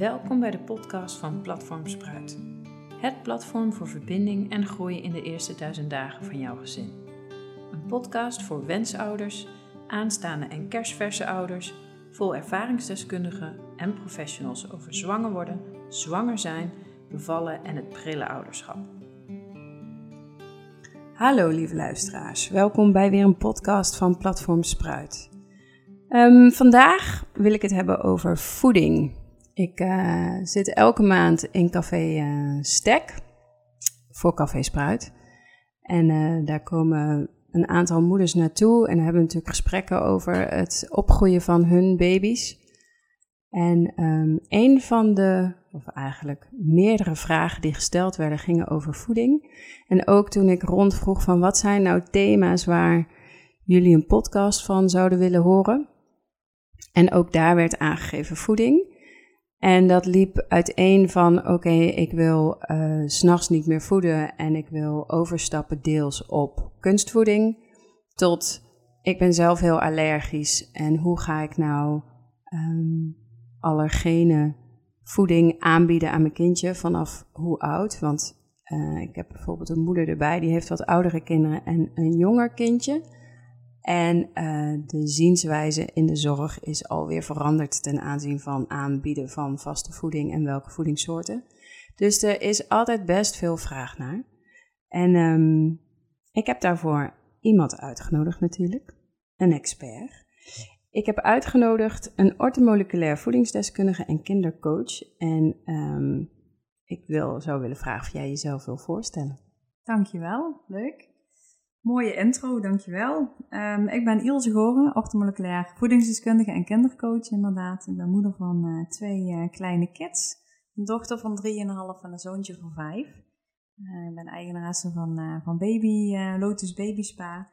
Welkom bij de podcast van Platform Spruit. Het platform voor verbinding en groei in de eerste duizend dagen van jouw gezin. Een podcast voor wensouders, aanstaande en kerstverse ouders, vol ervaringsdeskundigen en professionals over zwanger worden, zwanger zijn, bevallen en het prille ouderschap. Hallo lieve luisteraars, welkom bij weer een podcast van Platform Spruit. Ehm, vandaag wil ik het hebben over voeding. Ik uh, zit elke maand in Café uh, Stek voor Café Spruit. En uh, daar komen een aantal moeders naartoe en hebben natuurlijk gesprekken over het opgroeien van hun baby's. En um, een van de, of eigenlijk meerdere vragen die gesteld werden, gingen over voeding. En ook toen ik rondvroeg van wat zijn nou thema's waar jullie een podcast van zouden willen horen. En ook daar werd aangegeven voeding. En dat liep uiteen van: oké, ik wil uh, s'nachts niet meer voeden en ik wil overstappen deels op kunstvoeding. Tot ik ben zelf heel allergisch en hoe ga ik nou um, allergene voeding aanbieden aan mijn kindje vanaf hoe oud? Want uh, ik heb bijvoorbeeld een moeder erbij die heeft wat oudere kinderen en een jonger kindje. En uh, de zienswijze in de zorg is alweer veranderd ten aanzien van aanbieden van vaste voeding en welke voedingssoorten. Dus er is altijd best veel vraag naar. En um, ik heb daarvoor iemand uitgenodigd natuurlijk, een expert. Ik heb uitgenodigd een ortomoleculair voedingsdeskundige en kindercoach. En um, ik wil, zou willen vragen of jij jezelf wil voorstellen. Dankjewel, leuk. Mooie intro, dankjewel. Um, ik ben Ilse Goren, orthomoleculair voedingsdeskundige en kindercoach inderdaad. Ik ben moeder van uh, twee uh, kleine kids. Een dochter van 3,5 en een zoontje van 5. Uh, ik ben eigenaresse van, van Baby, Lotus Baby Spa.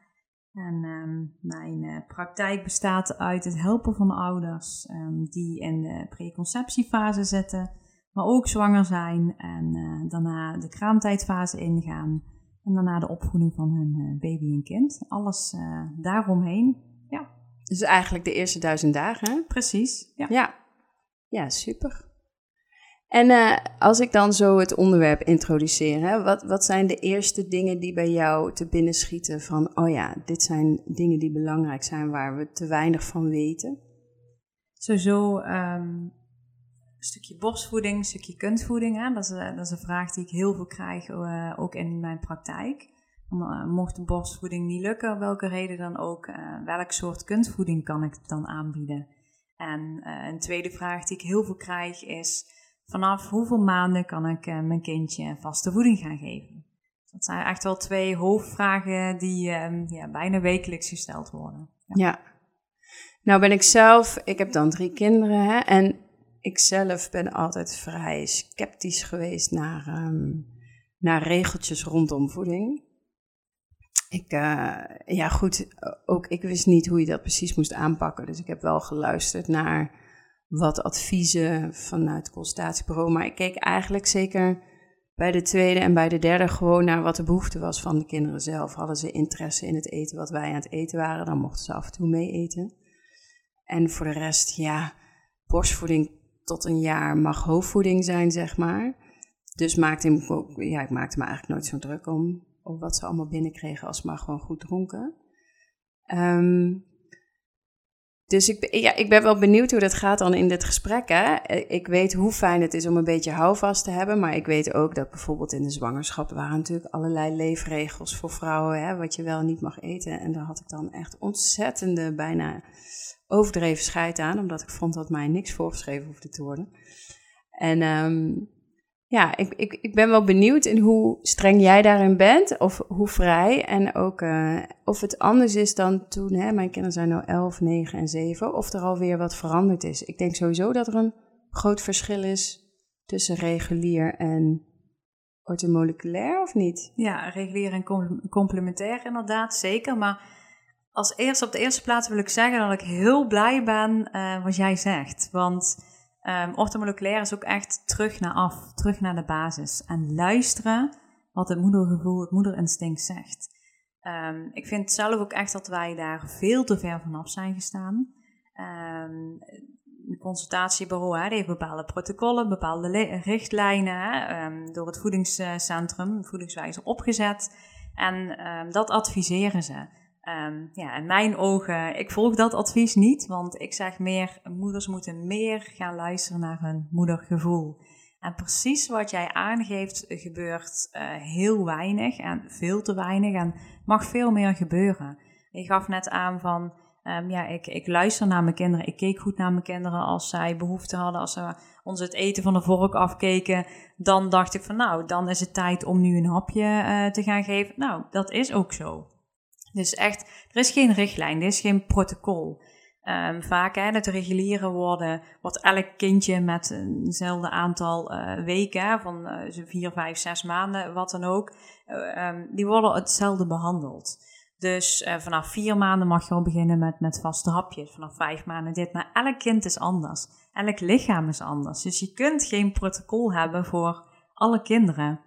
En um, mijn praktijk bestaat uit het helpen van ouders um, die in de preconceptiefase zitten, maar ook zwanger zijn en daarna de kraamtijdfase ingaan. En daarna de opvoeding van hun eh, baby en kind. Alles uh, daaromheen. Ja. Dus eigenlijk de eerste duizend dagen, hè? Precies. Ja, ja. ja super. En uh, als ik dan zo het onderwerp introduceer, hè, wat, wat zijn de eerste dingen die bij jou te binnen schieten van, oh ja, dit zijn dingen die belangrijk zijn waar we te weinig van weten? Sowieso um, stukje borstvoeding, een stukje kunstvoeding. Hè? Dat, is, eh, dat is een vraag die ik heel veel krijg, uh, ook in mijn praktijk. Uh, mocht de borstvoeding niet lukken, welke reden dan ook, welk soort kunstvoeding kan ik dan aanbieden? En een tweede vraag die ik heel veel krijg is, vanaf hoeveel maanden kan ik mijn kindje vaste voeding gaan geven? Dat zijn echt wel twee hoofdvragen die ehm, ja, bijna wekelijks gesteld worden. Ja. ja. Nou ben ik zelf, ik heb dan drie kinderen hè, en ik zelf ben altijd vrij sceptisch geweest naar, um, naar regeltjes rondom voeding. Ik, uh, ja goed, ook ik wist niet hoe je dat precies moest aanpakken. Dus ik heb wel geluisterd naar wat adviezen vanuit het consultatiebureau. Maar ik keek eigenlijk zeker bij de tweede en bij de derde gewoon naar wat de behoefte was van de kinderen zelf. Hadden ze interesse in het eten wat wij aan het eten waren, dan mochten ze af en toe mee eten. En voor de rest, ja, borstvoeding tot een jaar mag hoofdvoeding zijn, zeg maar. Dus maakte hem ook, ja, ik maakte me eigenlijk nooit zo druk om, om wat ze allemaal binnenkregen als ze maar gewoon goed dronken. Um, dus ik, ja, ik ben wel benieuwd hoe dat gaat dan in dit gesprek. Hè? Ik weet hoe fijn het is om een beetje houvast te hebben. Maar ik weet ook dat bijvoorbeeld in de zwangerschap waren natuurlijk allerlei leefregels voor vrouwen. Hè, wat je wel niet mag eten. En daar had ik dan echt ontzettende, bijna overdreven scheid aan, omdat ik vond dat mij niks voorgeschreven hoefde te worden. En um, ja, ik, ik, ik ben wel benieuwd in hoe streng jij daarin bent, of hoe vrij. En ook uh, of het anders is dan toen, hè, mijn kinderen zijn nu 11, 9 en 7, of er alweer wat veranderd is. Ik denk sowieso dat er een groot verschil is tussen regulier en ortomoleculair, of niet? Ja, regulier en complementair inderdaad, zeker. Maar als eerste, op de eerste plaats wil ik zeggen dat ik heel blij ben uh, wat jij zegt. Want um, orthomoleculair is ook echt terug naar af, terug naar de basis. En luisteren wat het moedergevoel, het moederinstinct zegt. Um, ik vind zelf ook echt dat wij daar veel te ver vanaf zijn gestaan. Um, consultatiebureau hè, die heeft bepaalde protocollen, bepaalde richtlijnen ehm, door het voedingscentrum, voedingswijzer opgezet. En dat adviseren ze. Um, ja, in mijn ogen, ik volg dat advies niet, want ik zeg meer, moeders moeten meer gaan luisteren naar hun moedergevoel. En precies wat jij aangeeft, gebeurt uh, heel weinig en veel te weinig en mag veel meer gebeuren. Je gaf net aan van, um, ja, ik, ik luister naar mijn kinderen, ik keek goed naar mijn kinderen als zij behoefte hadden, als ze ons het eten van de vork afkeken, dan dacht ik van nou, dan is het tijd om nu een hapje uh, te gaan geven. Nou, dat is ook zo. Dus echt, er is geen richtlijn, er is geen protocol. Um, vaak hè, het reguliere worden, wordt elk kindje met eenzelfde aantal uh, weken, van uh, vier, vijf, zes maanden, wat dan ook, uh, um, die worden hetzelfde behandeld. Dus vanaf vier maanden mag je al beginnen met, met vaste hapjes, vanaf vijf maanden dit. Maar elk kind is anders, elk lichaam is anders. Dus je kunt geen protocol hebben voor alle kinderen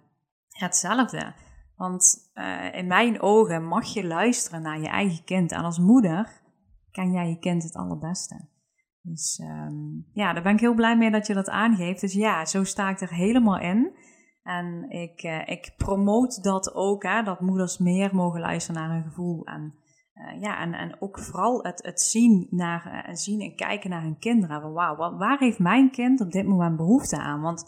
hetzelfde. Want in mijn ogen mag je luisteren naar je eigen kind. En als moeder ken jij je kind het allerbeste. Dus um, ja, daar ben ik heel blij mee dat je dat aangeeft. Dus ja, zo sta ik er helemaal in. En ik, uh, ik promoot dat ook, hè, dat moeders meer mogen luisteren naar hun gevoel. En, uh, ja, en, en ook vooral het, het zien, naar, zien en kijken naar hun kinderen. Wauw, waar heeft mijn kind op dit moment behoefte aan? Want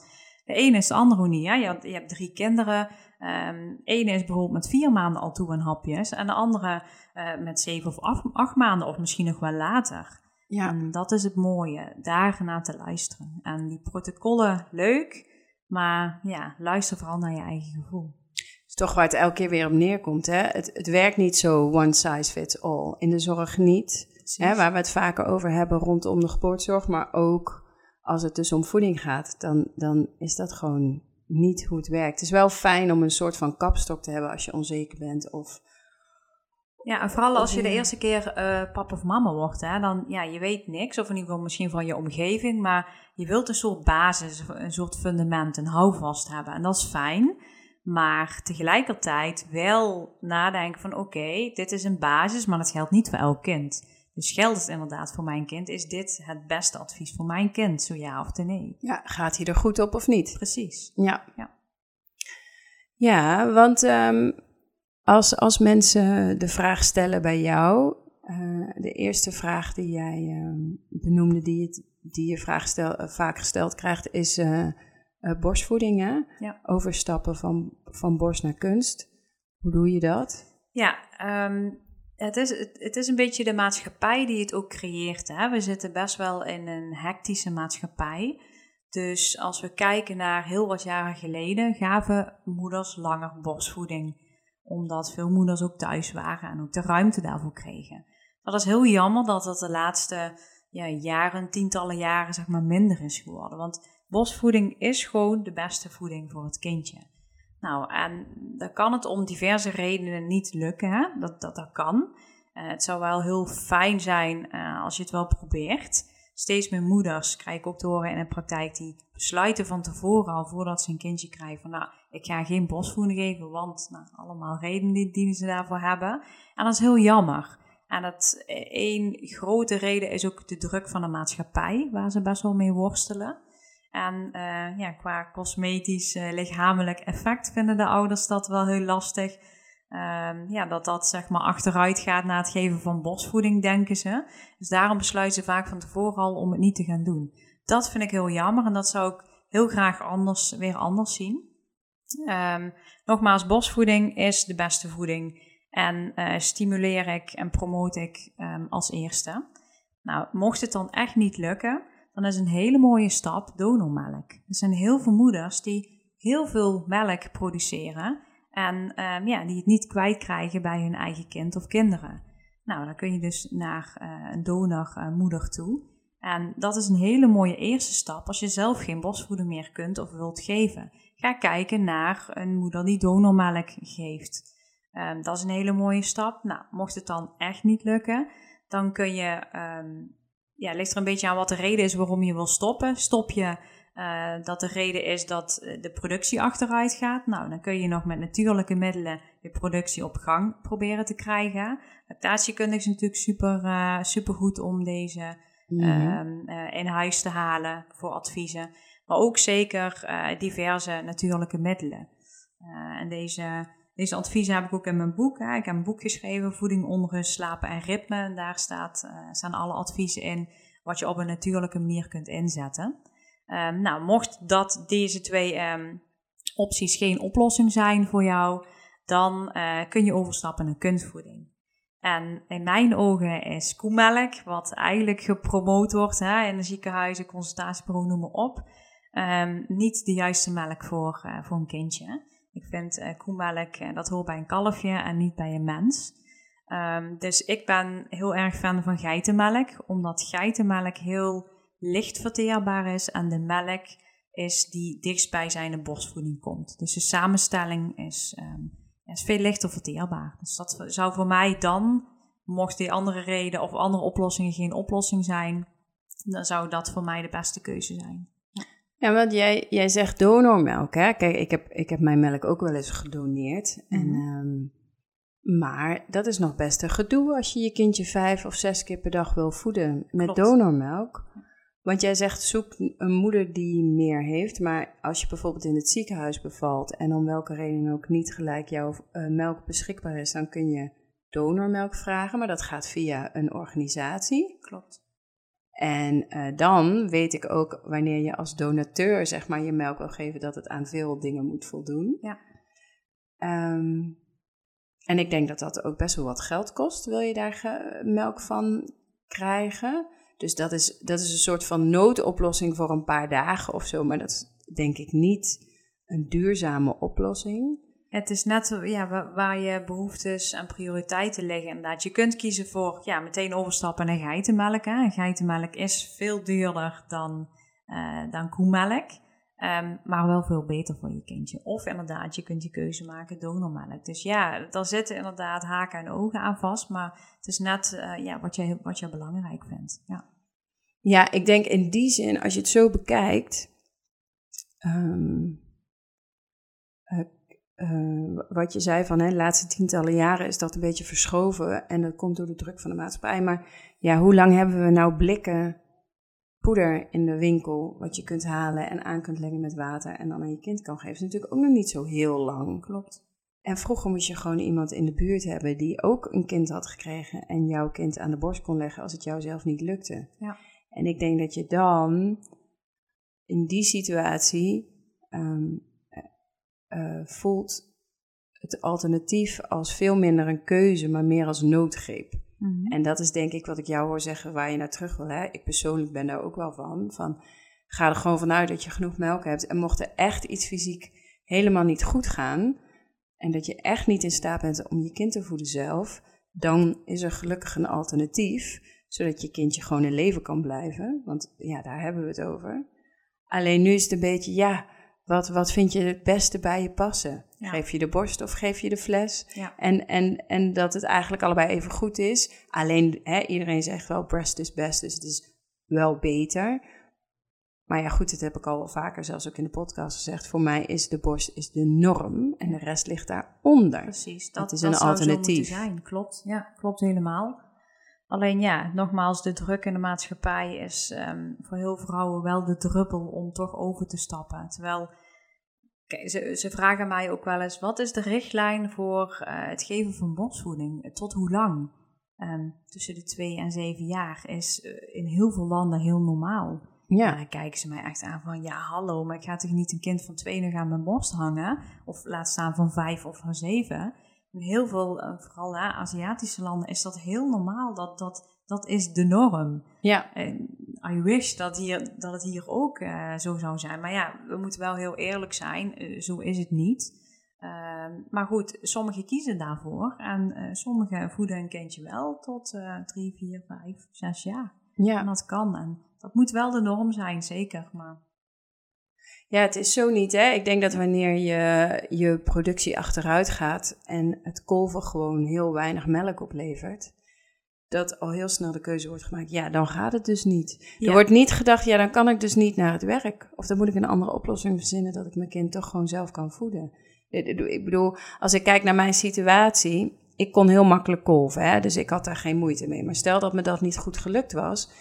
de ene is de andere niet. Hè? Je, je hebt drie kinderen. Um, ene is bijvoorbeeld met vier maanden al toe aan hapjes. En de andere uh, met zeven of acht, acht, maanden of misschien nog wel later. Ja. En dat is het mooie, daar naar te luisteren. En die protocollen, leuk. Maar ja, luister vooral naar je eigen gevoel. is toch waar het elke keer weer op neerkomt. Hè? Het, het werkt niet zo one size fits all. In de zorg niet. Hè, waar we het vaker over hebben rondom de geboortezorg. Maar ook als het dus om voeding gaat, dan, dan is dat gewoon niet hoe het werkt. Het is wel fijn om een soort van kapstok te hebben als je onzeker bent of... Ja, en vooral als je de eerste keer uh, papa of mama wordt, hè, dan ja, je weet niks, of in ieder geval misschien van je omgeving, maar je wilt een soort basis, een soort fundament, een houvast hebben. En dat is fijn, maar tegelijkertijd wel nadenken van oké, dit is een basis, maar dat geldt niet voor elk kind. Dus geldt het inderdaad voor mijn kind? Is dit het beste advies voor mijn kind? Zo ja of nee? Ja, gaat hij er goed op of niet? Precies. Ja. Ja, ja want um, als, als mensen de vraag stellen bij jou, uh, de eerste vraag die jij um, benoemde, die, het, die je vraag stel, uh, vaak gesteld krijgt, is uh, borstvoeding. Hè? Ja. Overstappen van, van borst naar kunst. Hoe doe je dat? Ja, um, het is, het, is een beetje de maatschappij die het ook creëert. Hè? We zitten best wel in een hectische maatschappij. Dus als we kijken naar heel wat jaren geleden, gaven moeders langer borstvoeding. Omdat veel moeders ook thuis waren en ook de ruimte daarvoor kregen. Dat is heel jammer dat dat de laatste ja, jaren, tientallen jaren, zeg maar, minder is geworden. Want borstvoeding is gewoon de beste voeding voor het kindje. Nou, en dan kan het om diverse redenen niet lukken. Hè? Dat, dat, dat kan. Uh, het zou wel heel fijn zijn uh, als je het wel probeert. Steeds meer moeders, krijg ik ook te horen in de praktijk, die besluiten van tevoren al voordat ze een kindje krijgen van nou, ik ga geen borstvoeding geven, want nou, allemaal redenen die, die ze daarvoor hebben. En dat is heel jammer. En dat één grote reden is ook de druk van de maatschappij, waar ze best wel mee worstelen. En uh, ja, qua cosmetisch, uh, lichamelijk effect vinden de ouders dat wel heel lastig. Um, ja, dat dat zeg maar achteruit gaat na het geven van borstvoeding, denken ze. Dus daarom besluiten ze vaak van tevoren al om het niet te gaan doen. Dat vind ik heel jammer en dat zou ik heel graag anders, weer anders zien. Um, nogmaals, borstvoeding is de beste voeding. En uh, stimuleer ik en promote ik um, als eerste. Nou, mocht het dan echt niet lukken, dan is een hele mooie stap donormelk. Er zijn heel veel moeders die heel veel melk produceren en um, ja, die het niet kwijtkrijgen bij hun eigen kind of kinderen. Nou, dan kun je dus naar uh, een donormoeder uh, toe. En dat is een hele mooie eerste stap als je zelf geen borstvoeding meer kunt of wilt geven. Ga kijken naar een moeder die donormelk geeft. Um, dat is een hele mooie stap. Nou, mocht het dan echt niet lukken, dan kun je um, ja, ligt er een beetje aan wat de reden is waarom je wil stoppen. Stop je uh, dat de reden is dat eh, de productie achteruit gaat. Nou, dan kun je nog met natuurlijke middelen je productie op gang proberen te krijgen. Lactatiekundig is natuurlijk super, uh, super goed om deze mm in huis te halen voor adviezen. Maar ook zeker diverse natuurlijke middelen. en deze, deze adviezen heb ik ook in mijn boek. Hè. Ik heb een boek geschreven, Voeding, Onrust, Slapen en Ritme. En daar staat, staan alle adviezen in wat je op een natuurlijke manier kunt inzetten. Um, nou, mocht dat deze twee um, opties geen oplossing zijn voor jou, dan uh, kun je overstappen naar kunstvoeding. En in mijn ogen is koemelk, wat eigenlijk gepromoot wordt hè, in de ziekenhuizen, consultatiebureau, noem maar op, um, niet de juiste melk voor, uh, voor een kindje. Ik vind uh, koemelk, dat hoort bij een kalfje en niet bij een mens. Um, dus ik ben heel erg fan van geitenmelk, omdat geitenmelk heel licht verteerbaar is en de melk is die dichtst bij zijn borstvoeding komt. Dus de samenstelling is, um, is veel lichter verteerbaar. Dus dat zou voor mij dan, mocht die andere reden of andere oplossingen geen oplossing zijn, dan zou dat voor mij de beste keuze zijn. Ja, want jij, jij zegt donormelk, hè? Kijk, ik heb, ik heb mijn melk ook wel eens gedoneerd. En, um, maar dat is nog best een gedoe als je je kindje vijf of zes keer per dag wil voeden met donormelk. Want jij zegt zoek een moeder die meer heeft, maar als je bijvoorbeeld in het ziekenhuis bevalt en om welke reden ook niet gelijk jouw uh, melk beschikbaar is, dan kun je donormelk vragen, maar dat gaat via een organisatie. Klopt. En uh, dan weet ik ook wanneer je als donateur zeg maar je melk wil geven, dat het aan veel dingen moet voldoen. Ja. Um, en ik denk dat dat ook best wel wat geld kost, wil je daar melk van krijgen. Dus dat is, dat is een soort van noodoplossing voor een paar dagen of zo. Maar dat is denk ik niet een duurzame oplossing. Het is net ja, waar je behoeftes en prioriteiten liggen. Inderdaad. Je kunt kiezen voor ja, meteen overstappen naar geitenmelk. Hè. Geitenmelk is veel duurder dan, uh, dan koemelk. Um, maar wel veel beter voor je kindje. Of inderdaad, je kunt je keuze maken donormelk. Dus ja, daar zitten inderdaad haken en ogen aan vast. Maar het is net uh, ja, wat, je, wat je belangrijk vindt. Ja. ja, ik denk in die zin, als je het zo bekijkt. Um, uh, wat je zei van hè, de laatste tientallen jaren is dat een beetje verschoven. En dat komt door de druk van de maatschappij. Maar ja, hoe lang hebben we nou blikken poeder in de winkel, wat je kunt halen en aan kunt leggen met water en dan aan je kind kan geven, is natuurlijk ook nog niet zo heel lang. Klopt. En vroeger moest je gewoon iemand in de buurt hebben die ook een kind had gekregen en jouw kind aan de borst kon leggen als het jou zelf niet lukte. Ja. En ik denk dat je dan in die situatie um, uh, voelt het alternatief als veel minder een keuze, maar meer als noodgreep. Mhm. En dat is denk ik wat ik jou hoor zeggen waar je naar terug wil. Hè? Ik persoonlijk ben daar ook wel van. van. Ga er gewoon vanuit dat je genoeg melk hebt. En mocht er echt iets fysiek helemaal niet goed gaan. En dat je echt niet in staat bent om je kind te voeden zelf. Dan is er gelukkig een alternatief. Zodat je kindje gewoon in leven kan blijven. Want ja, daar hebben we het over. Alleen nu is het een beetje, ja, wat, wat vind je het beste bij je passen? Geef je de borst of geef je de fles? Ja. En, en, en dat het eigenlijk allebei even goed is. Alleen, hè, iedereen zegt wel breast is best, dus het is wel beter. Maar ja, goed, dat heb ik al wel vaker, zelfs ook in de podcast gezegd. Voor mij is de borst is de norm en de rest ligt daaronder. Precies, dat, dat is een alternatief. zijn. Klopt, ja, klopt helemaal. Alleen ja, nogmaals, de druk in de maatschappij is um, voor heel vrouwen wel de druppel om toch over te stappen. Terwijl, kijk, ze, ze vragen mij ook wel eens, wat is de richtlijn voor uh, het geven van borstvoeding? Tot hoe lang? Um, tussen de twee en zeven jaar is uh, in heel veel landen heel normaal. Ja. En dan kijken ze mij echt aan van, ja hallo, maar ik ga toch niet een kind van twee nog aan mijn borst hangen? Of laat staan van vijf of van zeven? In heel veel, uh, vooral ja, Aziatische landen, is dat heel normaal. Dat, dat, dat is de norm. Ja. En I wish dat, hier, dat het hier ook uh, zo zou zijn. Maar ja, we moeten wel heel eerlijk zijn. Uh, zo is het niet. Ehm, maar goed, sommigen kiezen daarvoor. En sommigen voeden een kindje wel tot drie, vier, vijf, zes jaar. Ja. En dat kan. En dat moet wel de norm zijn, zeker. Maar ja, het is zo niet. Hè? Ik denk dat wanneer je je productie achteruit gaat en het kolven gewoon heel weinig melk oplevert, dat al heel snel de keuze wordt gemaakt. Ja, dan gaat het dus niet. Er wordt niet gedacht, ja, dan kan ik dus niet naar het werk. Of dan moet ik een andere oplossing verzinnen dat ik mijn kind toch gewoon zelf kan voeden. Ik bedoel, als ik kijk naar mijn situatie, ik kon heel makkelijk kolven, hè? dus ik had daar geen moeite mee. Maar stel dat me dat niet goed gelukt was,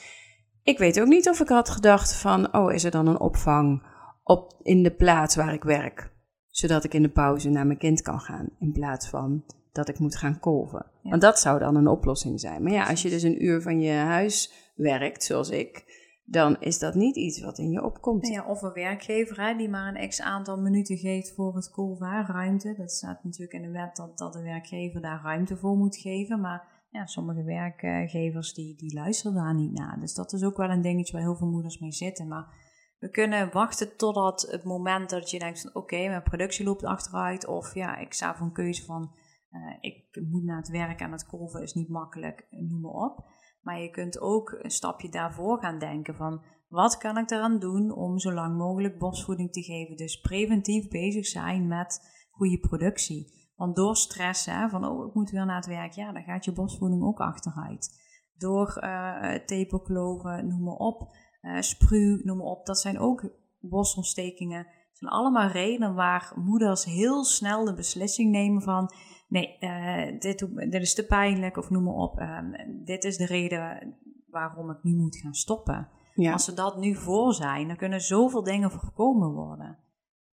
ik weet ook niet of ik had gedacht van, oh, is er dan een opvang op, in de plaats waar ik werk? Zodat ik in de pauze naar mijn kind kan gaan, in plaats van dat ik moet gaan kolven. Want dat zou dan een oplossing zijn. Maar ja, als je dus een uur van je huis werkt, zoals ik, dan is dat niet iets wat in je opkomt. Ja, of een werkgever hè, die maar een x aantal minuten geeft voor het kolven, ruimte. Dat staat natuurlijk in de wet dat, dat de werkgever daar ruimte voor moet geven. Maar ja, sommige werkgevers die, die luisteren daar niet naar. Dus dat is ook wel een dingetje waar heel veel moeders mee zitten. Maar we kunnen wachten totdat het moment dat je denkt van oké, mijn productie loopt achteruit. Of ja, ik sta voor een keuze van uh, ik moet naar het werk en het kolven is niet makkelijk, noem maar op. Maar je kunt ook een stapje daarvoor gaan denken van wat kan ik eraan doen om zo lang mogelijk borstvoeding te geven. Dus preventief bezig zijn met goede productie. Want door stress, hè, van oh ik moet weer naar het werk, ja, dan gaat je borstvoeding ook achteruit. Door uh, tepelkloven, noem maar op, uh, spruw, noem maar op. Dat zijn ook borstontstekingen. Dat zijn allemaal redenen waar moeders heel snel de beslissing nemen van nee, uh, dit, dit, is te pijnlijk of noem maar op. Uh, dit is de reden waarom ik nu moet gaan stoppen. Ja. Als ze dat nu voor zijn, dan kunnen zoveel dingen voorkomen worden.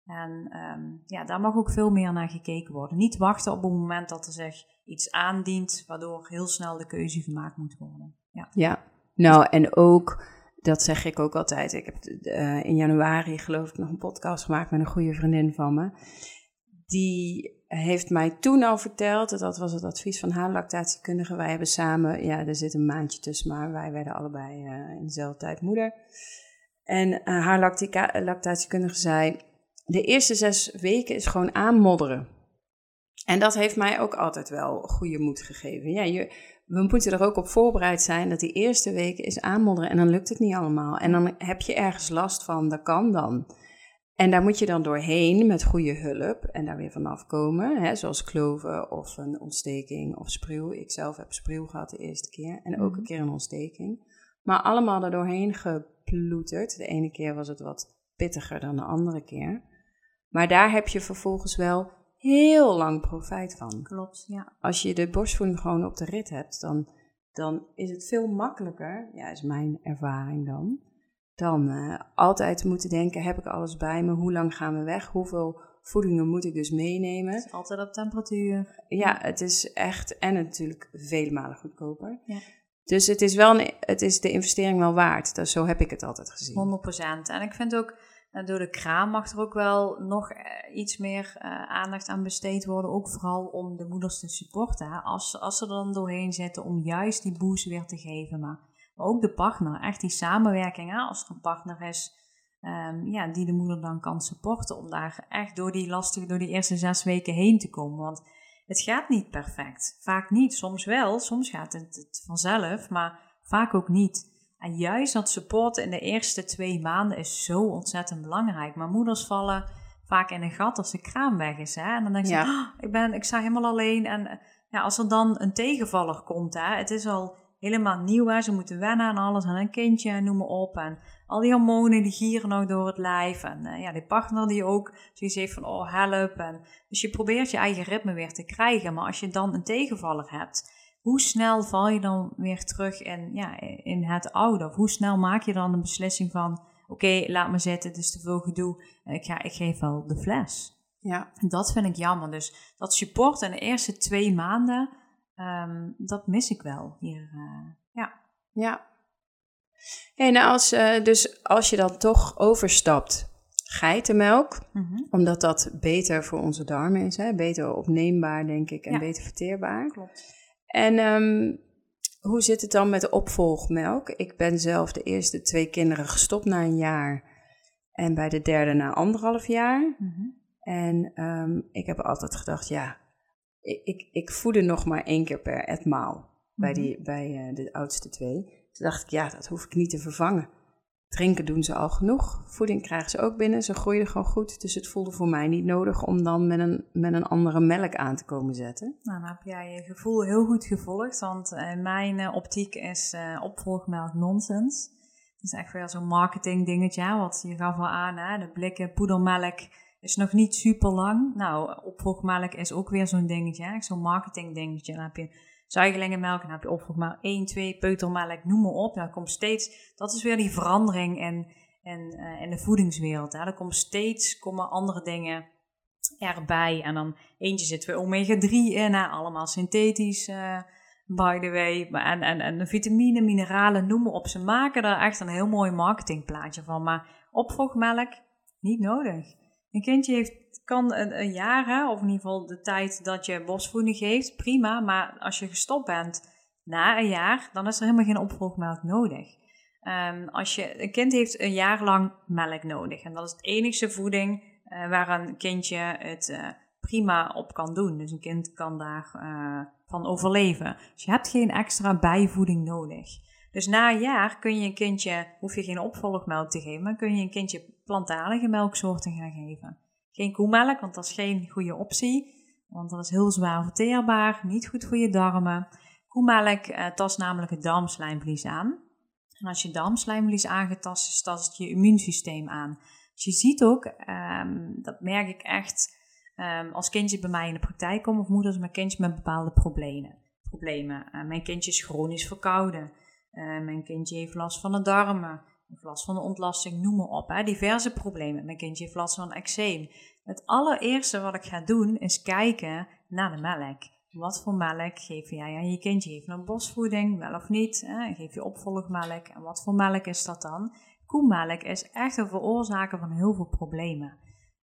En um, ja, daar mag ook veel meer naar gekeken worden. Niet wachten op het moment dat er zich iets aandient, waardoor heel snel de keuze gemaakt moet worden. Ja, ja. nou en ook, dat zeg ik ook altijd. Ik heb uh, in januari geloof ik nog een podcast gemaakt met een goede vriendin van me. Die heeft mij toen al verteld, dat was het advies van haar lactatiekundige. Wij hebben samen, ja, er zit een maandje tussen, maar wij werden allebei uh, in dezelfde tijd moeder. En uh, haar lactatiekundige zei, de eerste zes weken is gewoon aanmodderen. En dat heeft mij ook altijd wel goede moed gegeven. Ja, je, we moeten er ook op voorbereid zijn dat die eerste weken is aanmodderen en dan lukt het niet allemaal. En dan heb je ergens last van, dat kan dan. En daar moet je dan doorheen met goede hulp en daar weer vanaf komen. Hè, zoals kloven of een ontsteking of spreeuw. Ik zelf heb spreeuw gehad de eerste keer en ook een mhm. keer een ontsteking. Maar allemaal er doorheen geploeterd. De ene keer was het wat pittiger dan de andere keer. Maar daar heb je vervolgens wel heel lang profijt van. Klopt, ja. Als je de borstvoeding gewoon op de rit hebt, dan, dan is het veel makkelijker, ja, is mijn ervaring dan, dan uh, altijd moeten denken, heb ik alles bij me? Hoe lang gaan we weg? Hoeveel voedingen moet ik dus meenemen? Het is altijd op temperatuur. Ja, het is echt, en natuurlijk vele malen goedkoper. Ja. Dus het is, wel een, het is de investering wel waard. Dus zo heb ik het altijd gezien. 100%. En ik vind ook, door de kraam mag er ook wel nog eh, iets meer aandacht aan besteed worden. Ook vooral om de moeders te supporten. Als, als ze er dan doorheen zitten om juist die boost weer te geven. Maar ook de partner. Echt die samenwerking, hè, als er een partner is um, ja, die de moeder dan kan supporten. Om daar echt door die lastige, door die eerste zes weken heen te komen. Want het gaat niet perfect. Vaak niet. Soms wel. Soms gaat het vanzelf, maar vaak ook niet. En juist dat support in de eerste twee maanden is zo ontzettend belangrijk. Maar moeders vallen vaak in een gat als de kraam weg is. Hè? En dan denk je, oh, ik, ben, ik sta helemaal alleen. En ja, als er dan een tegenvaller komt, hè, het is al helemaal nieuw. Hè. Ze moeten wennen aan alles, aan een kindje en noem maar op. En al die hormonen die gieren nog door het lijf. En uh, ja, die partner die ook zoiets heeft van, oh help. En, dus je probeert je eigen ritme weer te krijgen. Maar als je dan een tegenvaller hebt, hoe snel val je dan weer terug in, ja, in het oude? Of hoe snel maak je dan een beslissing van, oké, laat me zitten, het is te veel gedoe. Ik, ga, ik geef wel de fles. Ja. En dat vind ik jammer. Dus dat support in de eerste twee maanden Um, dat mis ik wel hier. Uh, ja. Ja. En als, uh, dus als je dan toch overstapt geitenmelk, mm -hmm. omdat dat beter voor onze darmen is, hè? beter opneembaar denk ik en ja. beter verteerbaar. Klopt. En um, hoe zit het dan met de opvolgmelk? Ik ben zelf de eerste twee kinderen gestopt na een jaar en bij de derde na anderhalf jaar. Mm -hmm. En um, ik heb altijd gedacht, ja, ik, ik voedde nog maar één keer per etmaal bij, mhm. die, bij uh, de oudste twee. Toen dacht ik, ja, dat hoef ik niet te vervangen. Drinken doen ze al genoeg. Voeding krijgen ze ook binnen. Ze groeien gewoon goed. Dus het voelde voor mij niet nodig om dan met een, met een andere melk aan te komen zetten. Nou, dan heb jij je gevoel heel goed gevolgd. Want in eh, mijn uh, optiek is uh, opvolgmelk nonsens. Het is echt weer zo'n marketing dingetje. Wat je gaf al aan, hè? de blikken poedermelk is nog niet super lang. Nou, opvolgmelk is ook weer zo'n dingetje, zo'n marketing dingetje. Dan heb je zuigelingenmelk, dan heb je opvoedmelk 1, 2, peutermelk, noem maar op. Dan komt steeds, dat is weer die verandering in, in, uh, in de voedingswereld. Hè. Er komt steeds komen andere dingen erbij. En dan eentje zit weer omega-3 in, hè. allemaal synthetisch, uh, by the way. En, en, en de vitamine, mineralen, noem maar op. Ze maken er echt een heel mooi marketingplaatje van. Maar opvolgmelk, niet nodig. Een kindje heeft, kan een, jaar, of in ieder geval de tijd dat je borstvoeding geeft, prima. Maar als je gestopt bent na een jaar, dan is er helemaal geen opvolgmelk nodig. Um, als je, een kind heeft een jaar lang melk nodig. En dat is het enigste voeding uh, waar een kindje het uh, prima op kan doen. Dus een kind kan daar uh, van overleven. Dus je hebt geen extra bijvoeding nodig. Dus na een jaar kun je een kindje, hoef je geen opvolgmelk te geven, maar kun je een kindje plantaardige melksoorten gaan geven. Geen koemelk, want dat is geen goede optie, want dat is heel zwaar verteerbaar, niet goed voor je darmen. Koemelk eh, tast namelijk het darmslijmvlies aan. En als je darmslijmvlies aangetast is, tast het je immuunsysteem aan. Dus je ziet ook, um, dat merk ik echt, um, als kindjes bij mij in de praktijk komen of moeders met kindjes met bepaalde problemen. problemen. Uh, mijn kindje is chronisch verkouden. Uh, mijn kindje heeft last van de darmen, heeft last van de ontlasting, noem maar op. Hè. Diverse problemen. Mijn kindje heeft last van eczeem. Het allereerste wat ik ga doen is kijken naar de melk. Wat voor melk geef jij aan je kindje? Geef een bosvoeding, wel of niet? Hè? Geef je opvolgmelk? En wat voor melk is dat dan? Koemelk is echt een veroorzaker van heel veel problemen.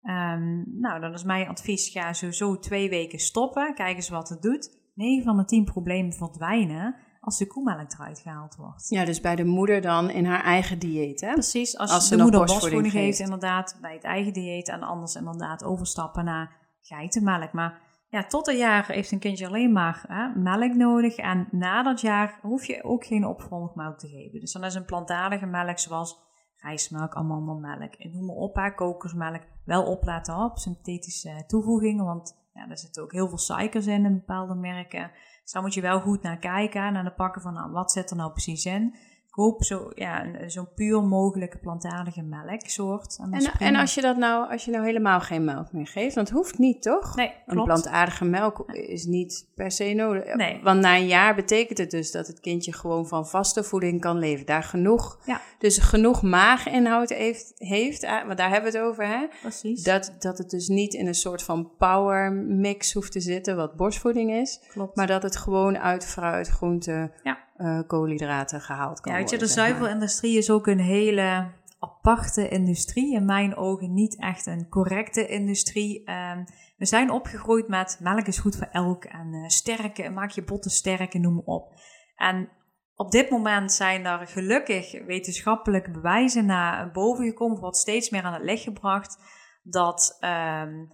Um, nou, dan is mijn advies: ga sowieso twee weken stoppen. Kijk eens wat het doet. 9 van de 10 problemen verdwijnen als de koemelk eruit gehaald wordt. Ja, dus bij de moeder dan in haar eigen dieet, hè? Precies, als, als de moeder borstvoeding geeft, inderdaad, bij het eigen dieet en anders inderdaad overstappen naar geitenmelk. Maar ja, tot een jaar heeft een kindje alleen maar hè, melk nodig en na dat jaar hoef je ook geen opvolgmelk te geven. Dus dan is een plantaardige melk zoals rijstmelk, amandelmelk en noem maar op, hè, kokosmelk, wel op laten op, synthetische toevoegingen, want ja, er zitten ook heel veel suikers in in bepaalde merken. Dus daar moet je wel goed naar kijken, naar de pakken van nou, wat zit er nou precies in. Koop zo, ja, zo'n puur mogelijke plantaardige melksoort. En, en, en, als je dat nou, als je nou helemaal geen melk meer geeft, want het hoeft niet toch? Nee, klopt. Een plantaardige melk is niet per se nodig. Nee. Want na een jaar betekent het dus dat het kindje gewoon van vaste voeding kan leven. Daar genoeg, ja. dus genoeg maaginhoud heeft, heeft, eh, want daar hebben we het over, hè? Precies. Dat, dat het dus niet in een soort van power mix hoeft te zitten, wat borstvoeding is. Klopt. Maar dat het gewoon uit fruit, groente, ja uh, koolhydraten gehaald kan ja, je, De zuivelindustrie is ook een hele aparte industrie. In mijn ogen niet echt een correcte industrie. Um, we zijn opgegroeid met melk is goed voor elk en uh, sterke, maak je botten sterk en noem maar op. En op dit moment zijn er gelukkig wetenschappelijke bewijzen naar boven gekomen, wordt steeds meer aan het licht gebracht, dat um,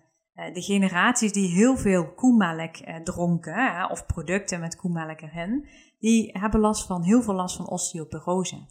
de generaties die heel veel koemelk dronken, hè, of producten met koemelk erin, die hebben last van, heel veel last van osteoporose.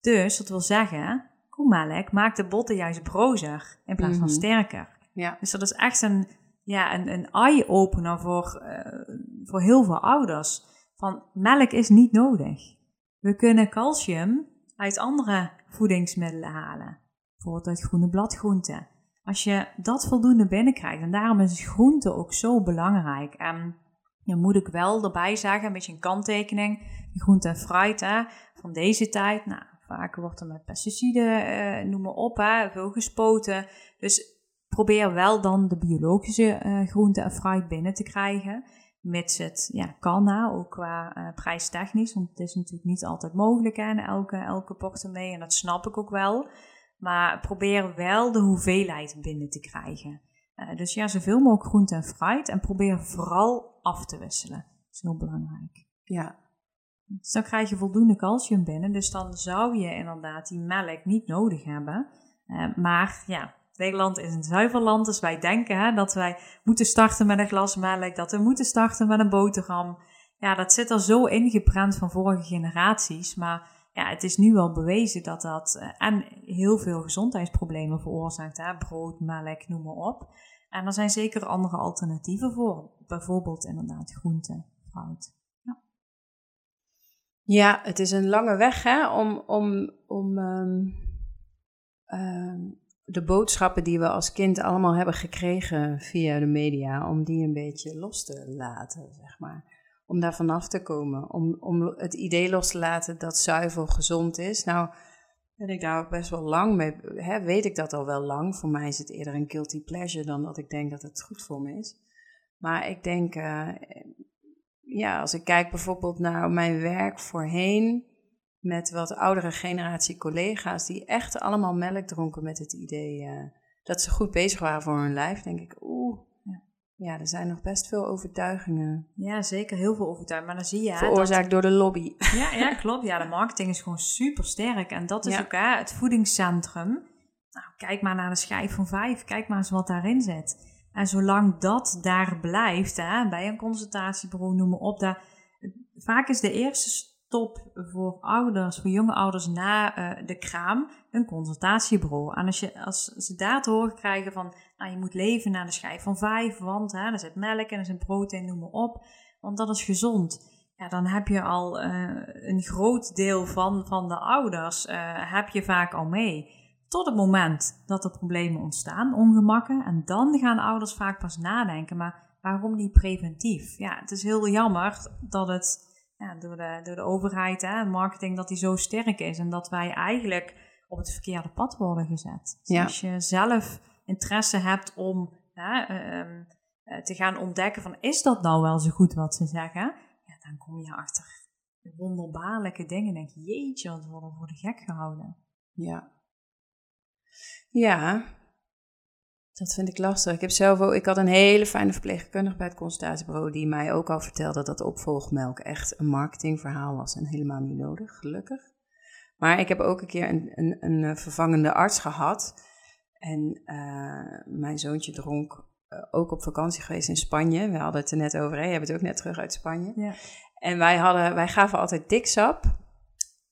Dus dat wil zeggen, koemelk maakt de botten juist brozer in plaats van mhm. sterker. Ja. Dus dat is echt een, ja, een, een eye-opener voor, uh, voor heel veel ouders. Van melk is niet nodig. We kunnen calcium uit andere voedingsmiddelen halen. Bijvoorbeeld uit groene bladgroenten. Als je dat voldoende binnenkrijgt, en daarom is groente ook zo belangrijk. En dan moet ik wel erbij zeggen, een beetje een kanttekening. Groente en fruit hè, van deze tijd, nou, vaak wordt er met pesticiden, eh, noem maar op, hè, veel gespoten. Dus probeer wel dan de biologische uh, groente en fruit binnen te krijgen. Mits het ja, kan, hè, ook qua uh, prijstechnisch. Want het is natuurlijk niet altijd mogelijk hè, in elke, elke portemonnee. En dat snap ik ook wel. Maar probeer wel de hoeveelheid binnen te krijgen. Uh, dus ja, zoveel mogelijk groente en fruit. En probeer vooral af te wisselen. Dat is heel belangrijk. Ja. Dus dan krijg je voldoende calcium binnen. Dus dan zou je inderdaad die melk niet nodig hebben. Uh, maar ja, Nederland is een zuiverland. Dus wij denken hè, dat wij moeten starten met een glas melk. Dat we moeten starten met een boterham. Ja, dat zit er zo ingeprent van vorige generaties. Maar ja, het is nu wel bewezen dat dat uh, en heel veel gezondheidsproblemen veroorzaakt. Hè? Brood, melk, noem maar op. En er zijn zeker andere alternatieven voor. Bijvoorbeeld inderdaad groente, fruit. Ja. ja, het is een lange weg hè, om, om, om um, um, de boodschappen die we als kind allemaal hebben gekregen via de media, om die een beetje los te laten, zeg maar. om daar vanaf te komen. Om, om het idee los te laten dat zuivel gezond is. Nou, ben ik daar ook best wel lang mee. Hè, weet ik dat al wel lang. Voor mij is het eerder een guilty pleasure dan dat ik denk dat het goed voor me is. Maar ik denk, eh, ja, als ik kijk bijvoorbeeld naar mijn werk voorheen. Met wat oudere generatie collega's die echt allemaal melk dronken met het idee uh, dat ze goed bezig waren voor hun lijf. Denk ik, ja, er zijn nog best veel overtuigingen. Ja, zeker heel veel overtuigingen. Maar dan zie je... Veroorzaakt door de lobby. Ja, ja, klopt. Ja, de marketing is gewoon super sterk. En dat is ook hè, het voedingscentrum. Nou, kijk maar naar de schijf van vijf. Kijk maar eens wat daarin zit. En zolang dat daar blijft, hè, bij een consultatiebureau, noem maar op. Daar, vaak is de eerste top voor ouders, voor jonge ouders na uh, de kraam, een consultatiebureau. En als, je, als ze daar te horen krijgen van, nou je moet leven naar de schijf van vijf, want hè, er zit melk en er zit protein, noem maar op, want dat is gezond. Ja, dan heb je al uh, een groot deel van, van de ouders, uh, heb je vaak al mee. Tot het moment dat er problemen ontstaan, ongemakken, en dan gaan ouders vaak pas nadenken, maar waarom niet preventief? Ja, het is heel jammer dat het ja, door, de, door de overheid en marketing dat die zo sterk is. En dat wij eigenlijk op het verkeerde pad worden gezet. Dus als je zelf interesse hebt om ehm, eh, te gaan ontdekken van is dat nou wel zo goed wat ze zeggen? Ja, dan kom je achter wonderbaarlijke dingen. denk je, jeetje, wat worden we voor de gek gehouden. Ja. Ja, dat vind ik lastig. Ik heb zelf ook, ik had een hele fijne verpleegkundige bij het consultatiebureau die mij ook al vertelde dat opvolgmelk echt een marketingverhaal was en helemaal niet nodig, gelukkig. Maar ik heb ook een keer een, een, een eh, vervangende arts gehad en uh, mijn zoontje dronk uh, ook op vakantie geweest in Spanje. We hadden het er net over, hè? je hebt het ook net terug uit Spanje. Ja. En wij, hadden, wij gaven altijd diksap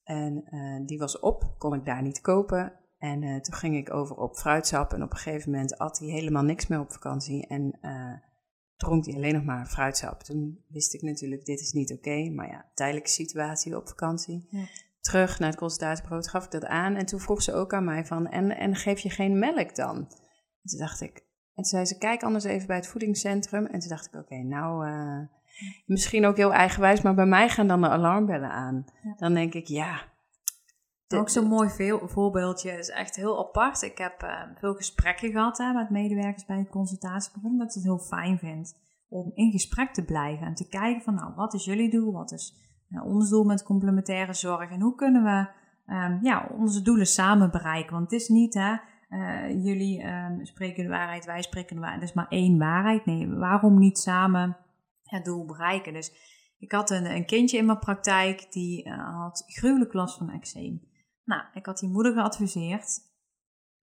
en uh, die was op, kon ik daar niet kopen. En uh, toen ging ik over op fruitsap en op een gegeven moment at hij helemaal niks meer op vakantie en uh, dronk hij alleen nog maar fruitsap. Toen wist ik natuurlijk, dit is niet oké, maar ja, tijdelijke situatie op vakantie. Ja. Terug naar het consultatiebureau gaf ik dat aan en toen vroeg ze ook aan mij van, en, en geef je geen melk dan? En toen dacht ik, en toen zei ze, kijk anders even bij het voedingscentrum. En toen dacht ik, oké, nou, uh, misschien ook heel eigenwijs, maar bij mij gaan dan de alarmbellen aan. Ja. Dan denk ik, ja, ook zo'n mooi veel, voorbeeldje is echt heel apart. Ik heb uh, veel gesprekken gehad hè, met medewerkers bij het consultatiebureau. Omdat ik het heel fijn vind om in gesprek te blijven en te kijken van nou, wat is jullie doel? Wat is uh, ons doel met complementaire zorg? En hoe kunnen we um, ja, onze doelen samen bereiken? Want het is niet hè, uh, jullie um, spreken de waarheid, wij spreken de waarheid. Het is maar één waarheid. Nee, waarom niet samen het doel bereiken? Dus ik had een, een kindje in mijn praktijk die had gruwelijk last van eczeem. Nou, ik had die moeder geadviseerd: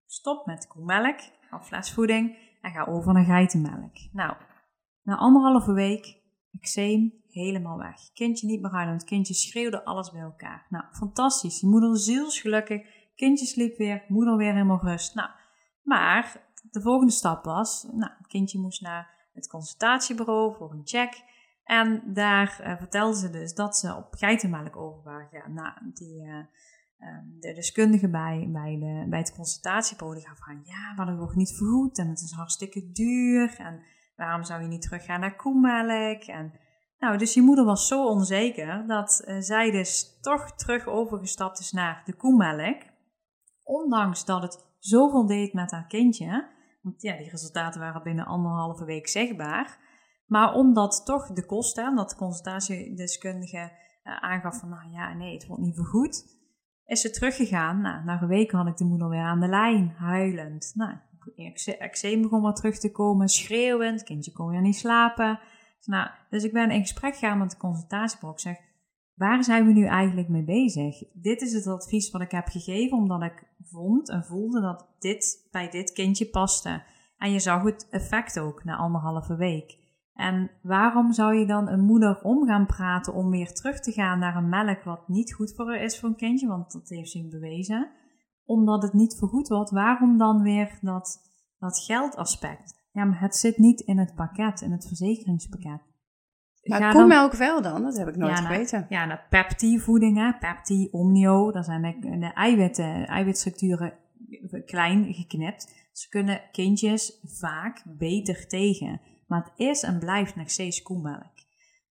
stop met koemelk, ga flesvoeding en ga over naar geitenmelk. Nou, na anderhalve week, eczeem helemaal weg. Kindje niet meer huilen, het kindje schreeuwde alles bij elkaar. Nou, fantastisch. Die moeder zielsgelukkig, kindje sliep weer, moeder weer helemaal rust. Nou, maar de volgende stap was, nou, het kindje moest naar het consultatiebureau voor een check. En daar uh, vertelde ze dus dat ze op geitenmelk over waren gegaan. Nou, die... Uh, Ehm, de deskundige bij, bij, de, bij het consultatiebureau die gaf aan, ja, maar dat wordt niet vergoed en het is hartstikke duur en waarom zou je niet teruggaan naar koemelk? En, nou, dus je moeder was zo onzeker dat uh, zij dus toch terug overgestapt is naar de koemelk, ondanks dat het zoveel deed met haar kindje, want ja, die resultaten waren binnen anderhalve week zichtbaar, maar omdat toch de kosten, dat de consultatiedeskundige uh, aangaf van, nou ja, nee, het wordt niet vergoed, is ze teruggegaan. Nou, na een week had ik de moeder weer aan de lijn, huilend. Nou, eczeem begon wat terug te komen, schreeuwend. kindje kon weer niet slapen. Nou, dus ik ben in gesprek gegaan met de consultatiebureau. Ik zeg, waar zijn we nu eigenlijk mee bezig? Dit is het advies wat ik heb gegeven, omdat ik vond en voelde dat dit bij dit kindje paste. En je zag het effect ook na anderhalve week. En waarom zou je dan een moeder om gaan praten om weer terug te gaan naar een melk wat niet goed voor haar is voor een kindje, want dat heeft zich bewezen, omdat het niet vergoed wordt, waarom dan weer dat, dat geldaspect? Ja, maar het zit niet in het pakket, in het verzekeringspakket. Maar koemelk wel dan? Dat heb ik nooit ja, geweten. ja, naar Pepti-voeding, hè. Pepti, Omnio, daar zijn de, de eiwitten, eiwitstructuren klein geknipt. Ze kunnen kindjes vaak beter tegen. Maar het is en blijft nog steeds koemelk.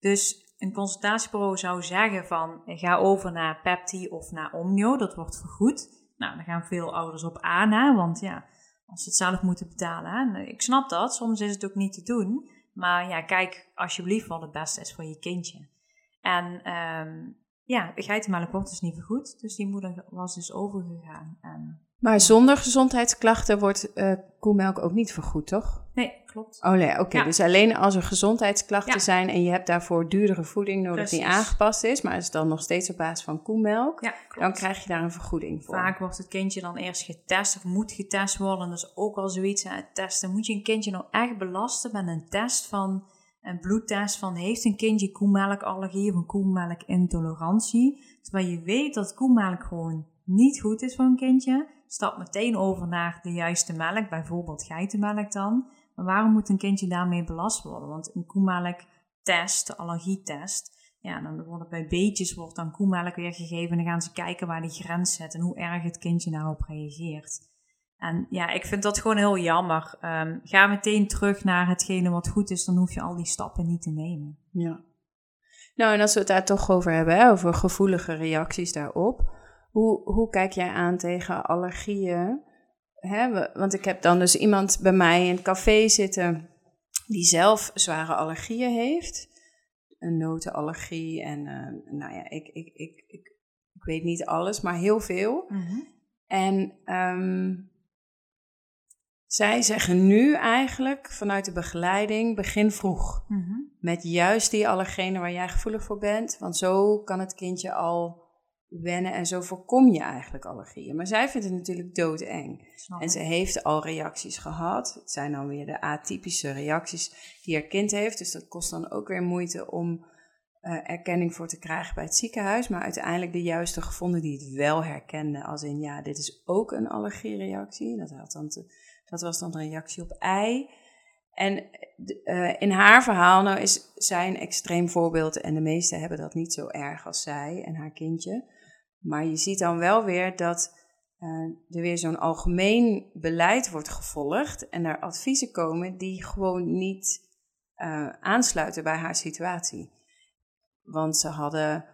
Dus een consultatiebureau zou zeggen van ga over naar Pepti of naar Omnio, dat wordt vergoed. Nou, dan gaan veel ouders op aan, want ja, als ze het zelf moeten betalen. Hè? Ik snap dat, soms is het ook niet te doen. Maar ja, kijk alsjeblieft wat het beste is voor je kindje. En um, ja, geitenmelk wordt dus niet vergoed. Dus die moeder was dus overgegaan. En maar zonder gezondheidsklachten wordt uh, koemelk ook niet vergoed, toch? Nee, klopt. Oh nee, oké. Dus alleen als er gezondheidsklachten zijn en je hebt daarvoor duurdere voeding nodig die aangepast is, maar is het dan nog steeds op basis van koemelk, ja, dan krijg je daar een vergoeding voor. Vaak wordt het kindje dan eerst getest of moet getest worden. Dat is ook al zoiets aan het testen. Moet je een kindje nou echt belasten met een test van een bloedtest van heeft een kindje koemelkallergie of een koemelkintolerantie? Terwijl je weet dat koemelk gewoon niet goed is voor een kindje stap meteen over naar de juiste melk, bijvoorbeeld geitenmelk dan. Maar waarom moet een kindje daarmee belast worden? Want een koemelktest, allergietest, ja, dan worden bij beetjes wordt dan koemelk weer gegeven en dan gaan ze kijken waar die grens zit en hoe erg het kindje daarop reageert. En ja, ik vind dat gewoon heel jammer. Ehm, ga meteen terug naar hetgene wat goed is, dan hoef je al die stappen niet te nemen. Ja. Nou, en als we het daar toch over hebben, hè, over gevoelige reacties daarop. Hoe, hoe kijk jij aan tegen allergieën? Hè, want ik heb dan dus iemand bij mij in het café zitten die zelf zware allergieën heeft. Een notenallergie en uh, nou ja, ik, ik, ik, ik, ik weet niet alles, maar heel veel. Mhm. En um, zij zeggen nu eigenlijk vanuit de begeleiding, begin vroeg. Mhm. Met juist die allergenen waar jij gevoelig voor bent. Want zo kan het kindje al wennen en zo voorkom je eigenlijk allergieën. Maar zij vindt het natuurlijk doodeng. En ze heeft al reacties gehad. Het zijn dan weer de atypische reacties die haar kind heeft. Dus dat kost dan ook weer moeite om uh, erkenning voor te krijgen bij het ziekenhuis. Maar uiteindelijk de juiste gevonden die het wel herkende. Als in ja, dit is ook een allergiereactie. Dat, had dan dat was dan een reactie op ei. En uh, in haar verhaal, nou is zij een extreem voorbeeld en de meesten hebben dat niet zo erg als zij en haar kindje. Maar je ziet dan wel weer dat uh, er weer zo'n algemeen beleid wordt gevolgd en er adviezen komen die gewoon niet uh, aansluiten bij haar situatie. Want ze hadden,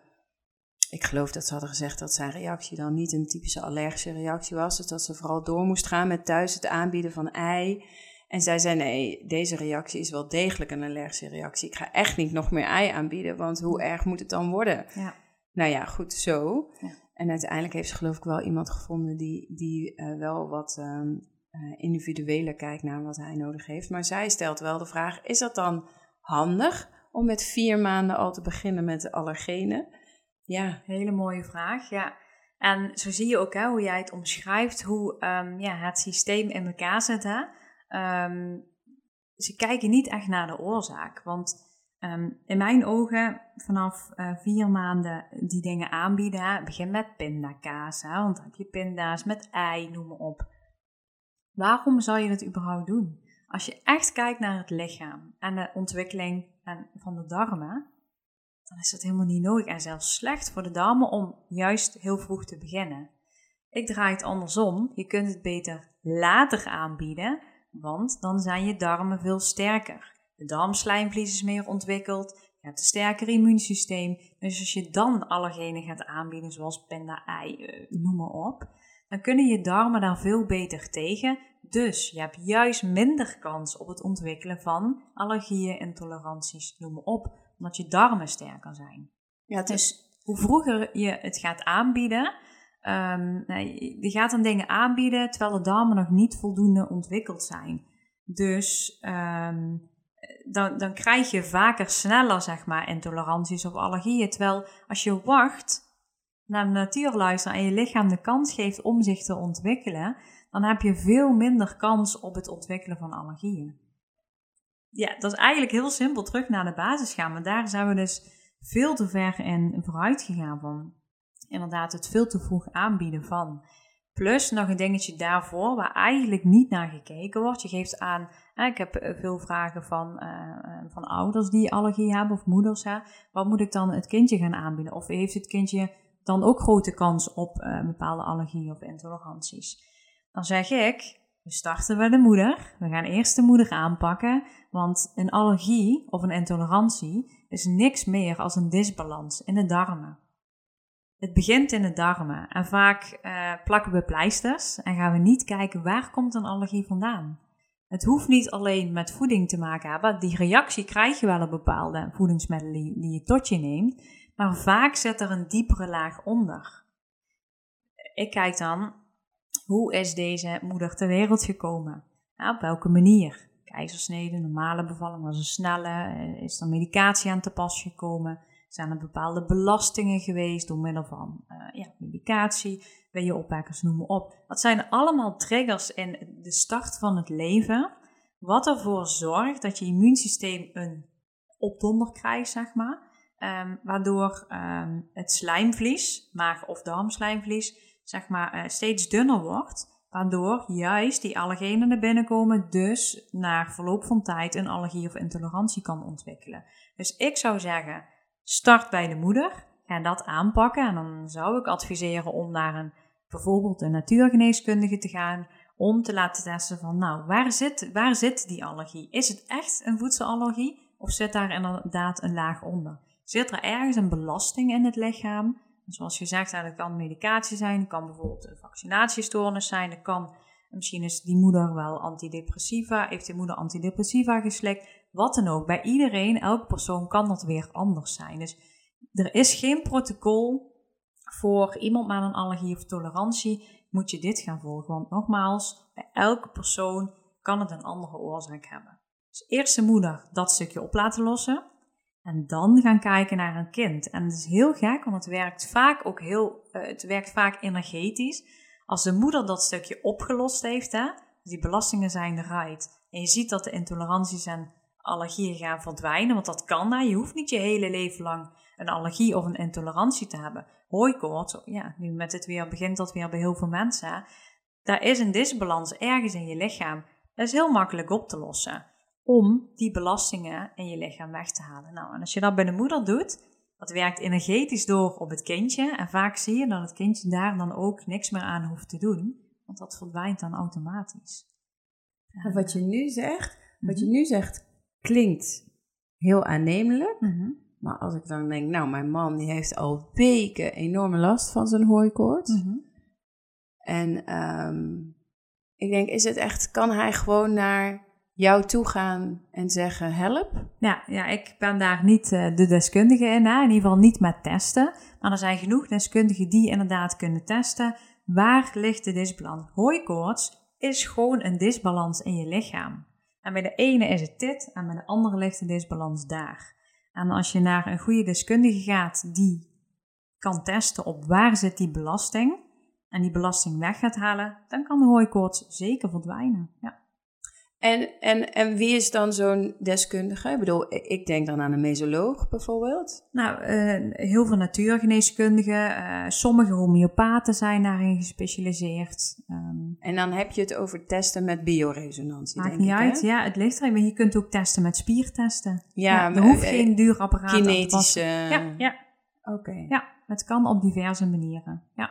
ik geloof dat ze hadden gezegd dat zijn reactie dan niet een typische allergische reactie was. Dus dat ze vooral door moest gaan met thuis het aanbieden van ei. En zij zei: Nee, deze reactie is wel degelijk een allergische reactie. Ik ga echt niet nog meer ei aanbieden, want hoe erg moet het dan worden? Ja. Nou ja, goed zo. Ja. En uiteindelijk heeft ze geloof ik wel iemand gevonden die, die uh, wel wat um, individueler kijkt naar wat hij nodig heeft. Maar zij stelt wel de vraag, is dat dan handig om met vier maanden al te beginnen met de allergenen? Ja. Hele mooie vraag, ja. En zo zie je ook hè, hoe jij het omschrijft, hoe um, ja, het systeem in elkaar zit. Hè? Um, ze kijken niet echt naar de oorzaak, want Ehm, in mijn ogen, vanaf uh, vier maanden die dingen aanbieden, begin met pindakaas, hè, want dan heb je pinda's met ei, noem maar op. Waarom zou je het überhaupt doen? Als je echt kijkt naar het lichaam en de ontwikkeling van de darmen, dan is dat helemaal niet nodig en zelfs slecht voor de darmen om juist heel vroeg te beginnen. Ik draai het andersom. Je kunt het beter later aanbieden, want dan zijn je darmen veel sterker. De darmslijmvlies is meer ontwikkeld. Je hebt een sterker immuunsysteem. Dus als je dan allergenen gaat aanbieden, zoals pinda, ei, eh, noem maar op, dan kunnen je darmen daar veel beter tegen. Dus je hebt juist minder kans op het ontwikkelen van allergieën, intoleranties, noem maar op, omdat je darmen sterker zijn. Ja, dus hoe vroeger je het gaat aanbieden, um, je gaat dan dingen aanbieden terwijl de darmen nog niet voldoende ontwikkeld zijn. Dus um, dan, dan krijg je vaker sneller, zeg maar, intoleranties of allergieën. Terwijl als je wacht naar de natuur luistert en je lichaam de kans geeft om zich te ontwikkelen, dan heb je veel minder kans op het ontwikkelen van allergieën. Ja, dat is eigenlijk heel simpel terug naar de basis gaan, maar daar zijn we dus veel te ver in vooruit gegaan van. Inderdaad, het veel te vroeg aanbieden van. Plus nog een dingetje daarvoor, waar eigenlijk niet naar gekeken wordt. Je geeft aan, ik heb eh, veel vragen van, uh, van ouders die allergie hebben of moeders. Hè. Wat moet ik dan het kindje gaan aanbieden? Of heeft het kindje dan ook grote kans op bepaalde allergieën of intoleranties? Dan zeg ik, We starten bij de moeder. We gaan eerst de moeder aanpakken, want een allergie of een intolerantie is niks meer als een disbalans in de darmen. Het begint in de darmen en vaak uh, plakken we pleisters en gaan we niet kijken waar komt een allergie vandaan. Het hoeft niet alleen met voeding te maken hebben. Die reactie krijg je wel op bepaalde voedingsmiddelen die je tot je neemt. Maar vaak zit er een diepere laag onder. Ik kijk dan, hoe is deze moeder ter wereld gekomen? op welke manier? Keizersnede, normale bevalling, was een snelle? Is er medicatie aan te pas gekomen? Zijn er bepaalde belastingen geweest door middel van uh, ja, medicatie? opwekkers, noem maar op. Dat zijn allemaal triggers in de start van het leven, wat ervoor zorgt dat je immuunsysteem een opdonder krijgt, zeg maar. Um, waardoor um, het slijmvlies, maag- of darmslijmvlies, zeg maar, uh, steeds dunner wordt. Waardoor juist die allergenen naar binnen komen, dus na verloop van tijd een allergie of intolerantie kan ontwikkelen. Dus ik zou zeggen, start bij de moeder, ga dat aanpakken. En dan zou ik adviseren om naar een bijvoorbeeld een natuurgeneeskundige te gaan om te laten testen van, nou, waar zit, waar zit die allergie? Is het echt een voedselallergie of zit daar inderdaad een laag onder? Zit er ergens een belasting in het lichaam? Zoals je zegt, dat kan medicatie zijn, het kan bijvoorbeeld een vaccinatiestoornis zijn, het kan, misschien is die moeder wel antidepressiva, heeft die moeder antidepressiva geslikt, wat dan ook. Bij iedereen, elke persoon kan dat weer anders zijn. Dus er is geen protocol voor iemand met een allergie of tolerantie moet je dit gaan volgen. Want nogmaals, bij elke persoon kan het een andere oorzaak hebben. Dus eerst de moeder dat stukje op laten lossen. En dan gaan kijken naar een kind. En het is heel gek, want het werkt vaak ook heel, uh, het werkt vaak energetisch. Als de moeder dat stukje opgelost heeft, hè, die belastingen zijn eruit. En je ziet dat de intoleranties en allergieën gaan verdwijnen, want dat kan. Hè. Je hoeft niet je hele leven lang een allergie of een intolerantie te hebben. Hooikoorts, ja, nu met het weer begint dat weer bij heel veel mensen. Daar is een disbalans ergens in je lichaam. Dat is heel makkelijk op te lossen om die belastingen in je lichaam weg te halen. Nou, en als je dat bij de moeder doet, dat werkt energetisch door op het kindje. En vaak zie je dat het kindje daar dan ook niks meer aan hoeft te doen, want dat verdwijnt dan automatisch. wat je nu zegt, wat je mhm. nu zegt, klinkt heel aannemelijk. Mm maar als ik dan denk, nou, mijn man die heeft al weken enorme last van zijn hooikoorts. Mm En um, ik denk, is het echt, kan hij gewoon naar jou toe gaan en zeggen, help? Ja, ja ik ben daar niet uh, de deskundige in, hè? in ieder geval niet met testen. Maar er zijn genoeg deskundigen die inderdaad kunnen testen. Waar ligt de disbalans? Hooikoorts is gewoon een disbalans in je lichaam. En bij de ene is het dit en bij de andere ligt de disbalans daar. En als je naar een goede deskundige gaat die kan testen op waar zit die belasting en die belasting weg gaat halen, dan kan de hooikoorts zeker verdwijnen. Ja. En, en, en wie is dan zo'n deskundige? Ik bedoel, ik denk dan aan een mesoloog bijvoorbeeld. Nou, uh, heel veel natuurgeneeskundigen, uh, sommige homeopaten zijn daarin gespecialiseerd. Um, en dan heb je het over testen met bioresonantie, Maakt niet uit, ja, het ligt erin. Maar je kunt ook testen met spiertesten. Ja, ja er hoeft uh, geen duur apparaat Kinetische... Ja, ja. Oké. Ja, het kan op diverse manieren, ja.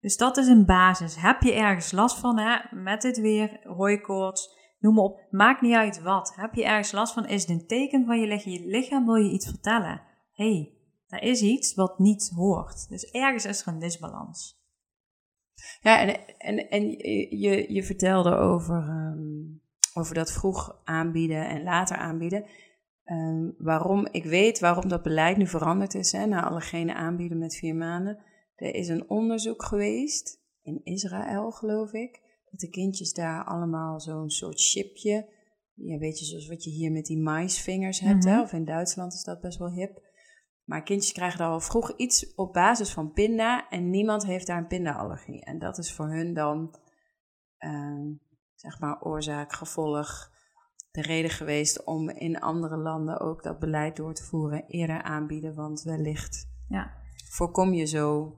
Dus dat is een basis. Heb je ergens last van, hè? met dit weer, hooikoorts, noem maar op. Maakt niet uit wat. Heb je ergens last van, is het een teken van je lichaam. Je lichaam wil je iets vertellen. hey, er is iets wat niet hoort. Dus ergens is er een disbalans. Ja, en, en, en je, je vertelde over, um, over dat vroeg aanbieden en later aanbieden. Um, waarom, ik weet waarom dat beleid nu veranderd is, hè, na allergene aanbieden met vier maanden. Er is een onderzoek geweest in Israël, geloof ik, dat de kindjes daar allemaal zo'n soort chipje, ja, weet je, zoals wat je hier met die maisvingers hebt, hè? Mhm. of in Duitsland is dat best wel hip. Maar kindjes krijgen daar al vroeg iets op basis van pinda en niemand heeft daar een pindaallergie. En dat is voor hun dan, uh, zeg maar, oorzaak, gevolg, de reden geweest om in andere landen ook dat beleid door te voeren, eerder aanbieden, want wellicht ja. voorkom je zo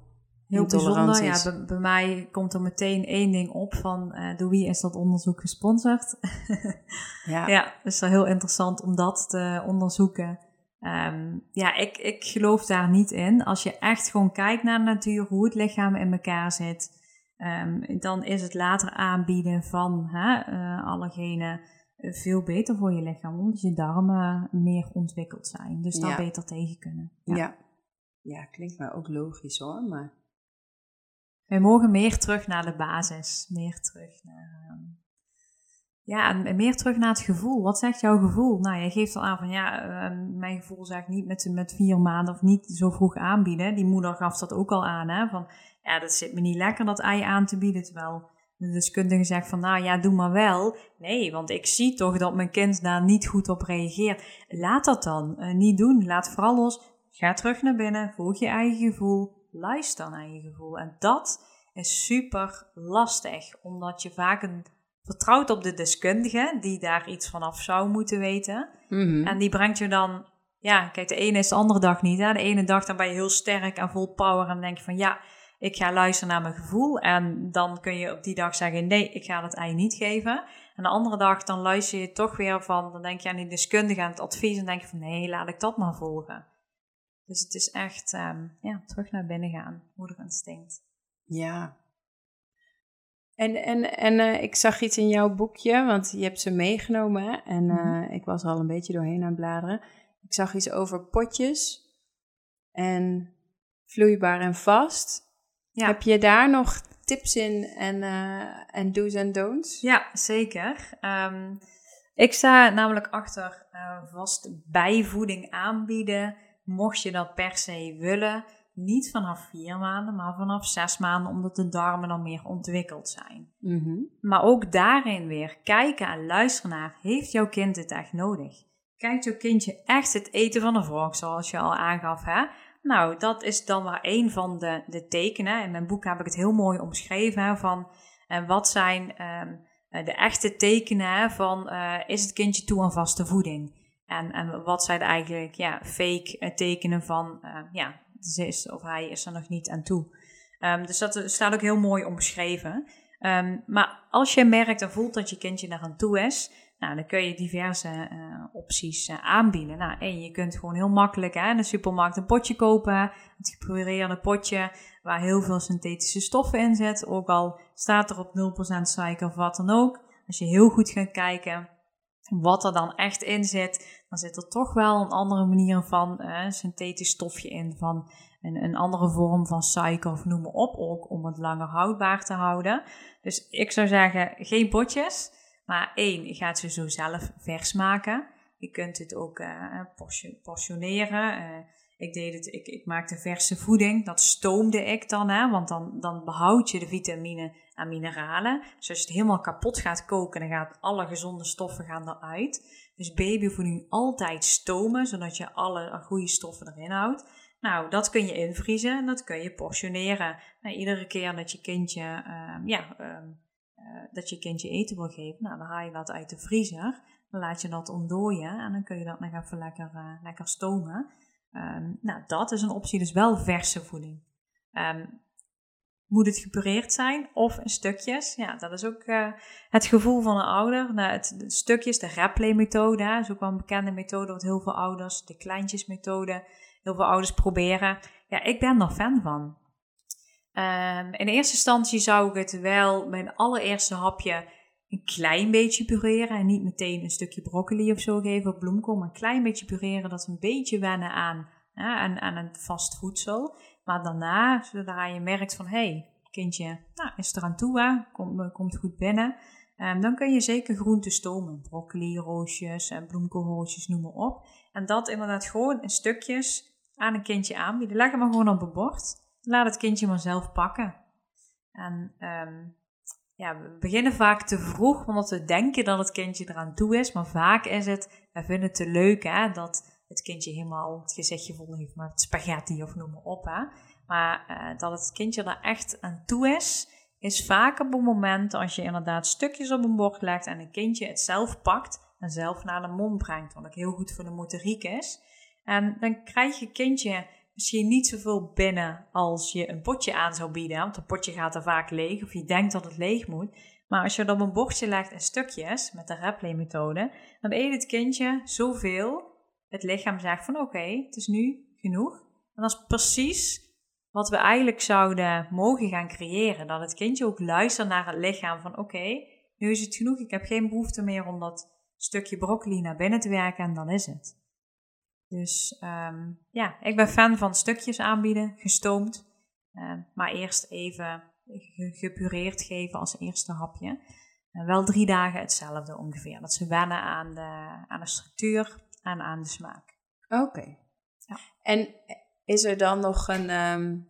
Heel bijzonder. Ja, bij, bij, mij komt er meteen één ding op van uh, door wie is dat onderzoek gesponsord? ja. ja, dus wel heel interessant om dat te onderzoeken. Um, ja, ik, ik geloof daar niet in. Als je echt gewoon kijkt naar de natuur, hoe het lichaam in elkaar zit, Ehm, dan is het later aanbieden van hè, uh, allergenen veel beter voor je lichaam, omdat je darmen meer ontwikkeld zijn. Dus daar beter tegen kunnen. Ja. ja. ja, klinkt maar ook logisch hoor, maar... Wij mogen meer terug naar de basis, meer terug naar... Ehm, ja, en meer terug naar het gevoel. Wat zegt jouw gevoel? Nou, je geeft al aan van ja, ehm, mijn gevoel zegt niet met, met vier maanden of niet zo vroeg aanbieden. Die moeder gaf dat ook al aan, hè? Van ja, dat zit me niet lekker dat ei aan te bieden. Terwijl de deskundige zegt van nou ja, doe maar wel. Nee, want ik zie toch dat mijn kind daar niet goed op reageert. Laat dat dan uh, niet doen. Laat vooral los. Ga terug naar binnen. Volg je eigen gevoel. Luister naar je gevoel. En dat is super lastig, omdat je vaak een vertrouwt op de deskundige die daar iets vanaf zou moeten weten. Mhm. En die brengt je dan, ja, kijk, de ene is de andere dag niet. Hè? De ene dag dan ben je heel sterk en vol power en denk je van ja, ik ga luisteren naar mijn gevoel. En dan kun je op die dag zeggen nee, ik ga het ei niet geven. En de andere dag dan luister je toch weer van, dan denk je aan die deskundige en het advies en denk je van nee, laat ik dat maar volgen. Dus het is echt, um, ja, terug naar binnen gaan, moederinstinct. Ja, en, en, en uh, ik zag iets in jouw boekje, want je hebt ze meegenomen. En uh, mm -hmm. ik was er al een beetje doorheen aan het bladeren. Ik zag iets over potjes en vloeibaar en vast. Ja. Heb je daar nog tips in en, uh, en do's en don'ts? Ja, zeker. Um, ik sta namelijk achter vast bijvoeding aanbieden. Mocht je dat per se willen, niet vanaf vier maanden, maar vanaf zes maanden, omdat de darmen dan meer ontwikkeld zijn. Mm Maar ook daarin weer kijken en luisteren naar, heeft jouw kind het echt nodig? Kijkt jouw kindje echt het eten van de vork, zoals je al aangaf, hè? Nou, dat is dan maar een van de, de tekenen. In mijn boek heb ik het heel mooi omschreven, hè, van uh, wat zijn um, de echte tekenen van, uh, is het kindje toe aan vaste voeding? En, en wat zijn eigenlijk ja, fake tekenen van, uh, ja, ze is of hij is er nog niet aan toe. Um, dus dat staat ook heel mooi omschreven. Um, maar als je merkt en voelt dat je kindje daar aan toe is, nou, dan kun je diverse opties aanbieden. Nou, en je kunt gewoon heel makkelijk hè, in de supermarkt een potje kopen. Het gepureerde potje waar heel veel synthetische stoffen in zitten. Ook al staat er op 0% suiker of wat dan ook. Als je heel goed gaat kijken wat er dan echt in zit, dan zit er toch wel een andere manier van synthetisch stofje in, van een, een andere vorm van suiker of noem maar op, ook om het langer houdbaar te houden. Dus ik zou zeggen, geen potjes, maar één, je gaat ze zo zelf vers maken. Je kunt het ook uh, portioneren. Uh, ik, deed het, ik, ik maakte verse voeding, dat stoomde ik dan, hè, want dan, dan behoud je de vitamine en mineralen. Dus als je het helemaal kapot gaat koken, dan gaan alle gezonde stoffen gaan eruit. Dus babyvoeding altijd stomen, zodat je alle goede stoffen erin houdt. Nou, dat kun je invriezen en dat kun je portioneren. Nou, iedere keer dat je kindje, uh, ja, uh, uh, dat je kindje eten wil geven, nou, dan haal je dat uit de vriezer. Dan laat je dat ontdooien en dan kun je dat nog even lekker, eh, lekker stomen. Um, nou, dat is een optie, dus wel verse voeding. Um, moet het gepureerd zijn of in stukjes? Ja, dat is ook uh, het gevoel van een ouder. Nou, het, de stukjes, de Rapley-methode, is ook wel een bekende methode wat heel veel ouders, de kleintjes-methode, heel veel ouders proberen. Ja, ik ben er fan van. Um, in eerste instantie zou ik het wel mijn allereerste hapje een klein beetje pureren en niet meteen een stukje broccoli of zo geven of bloemkool, maar een klein beetje pureren, dat ze een beetje wennen aan, aan, aan een vast voedsel. Maar daarna, zodra je merkt van, hé, hey, kindje nou, is er aan toe? Komt, eh, komt goed binnen, um, dan kun je zeker groenten stomen. Broccoli, roosjes en bloemkoolroosjes, noem maar op. En dat inderdaad gewoon in stukjes aan een kindje aanbieden. Leg hem maar gewoon op een bord. Laat het kindje maar zelf pakken. En um, ja, we beginnen vaak te vroeg, omdat we denken dat het kindje eraan toe is. Maar vaak is het, we vinden het te leuk hè, dat het kindje helemaal het gezichtje vol heeft met spaghetti of noem maar op. Hè. Maar uh, dat het kindje er echt aan toe is, is vaak op het moment als je inderdaad stukjes op een bord legt en een kindje het zelf pakt en zelf naar de mond brengt. Wat ook heel goed voor de motoriek is. En dan krijg je kindje misschien niet zoveel binnen als je een potje aan zou bieden. Want een potje gaat er vaak leeg of je denkt dat het leeg moet. Maar als je het op een bordje legt in stukjes met de Rapley methode, dan eet het kindje zoveel. Het lichaam zegt van oké, het is nu genoeg. En dat is precies wat we eigenlijk zouden mogen gaan creëren. Dat het kindje ook luistert naar het lichaam van oké, nu is het genoeg. Ik heb geen behoefte meer om dat stukje broccoli naar binnen te werken en dan is het. Dus um, ja, ik ben fan van stukjes aanbieden, gestoomd. Uh, maar eerst even gepureerd geven als eerste hapje. Uh, wel drie dagen hetzelfde ongeveer. Dat ze wennen aan de, aan de structuur en aan de smaak. Oké. Ja. En is er dan nog een, um,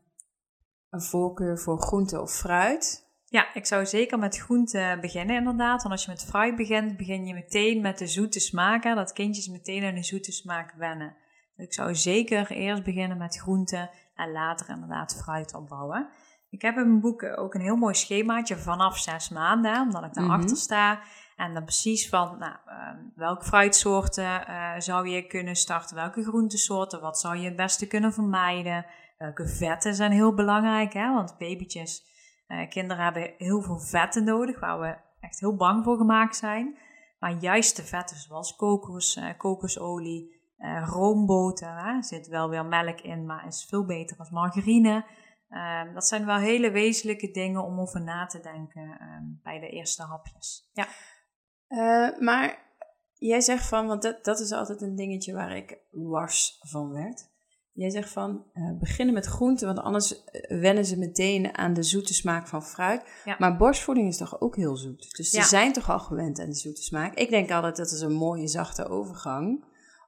een voorkeur voor groente of fruit? Ja, ik zou zeker met groente beginnen inderdaad. Want als je met fruit begint, begin je meteen met de zoete smaken. Dat kindjes meteen aan de zoete smaak wennen. Dus ik zou zeker eerst beginnen met groente en later inderdaad fruit opbouwen. Ik heb in mijn boek ook een heel mooi schemaatje vanaf zes maanden, omdat ik daarachter mm sta. En dan precies van nou, uh, welke fruitsoorten uh, zou je kunnen starten, welke groentesoorten, wat zou je het beste kunnen vermijden. Welke vetten zijn heel belangrijk, hè? want babytjes, uh, kinderen hebben heel veel vetten nodig, waar we echt heel bang voor gemaakt zijn. Maar juist de vetten zoals kokos, kokosolie, roomboter, er zit wel weer melk in, maar is veel beter als margarine. Ehm, dat zijn wel hele wezenlijke dingen om over na te denken ehm, bij de eerste hapjes. Ja. Uh, maar jij zegt van, want dat, dat is altijd een dingetje waar ik wars van werd. Jij zegt van, uh, beginnen met groenten, want anders eh, wennen ze meteen aan de zoete smaak van fruit. Ja. Maar borstvoeding is toch ook heel zoet? Dus ze zijn toch al gewend aan de zoete smaak? Ik denk altijd dat is een mooie zachte overgang.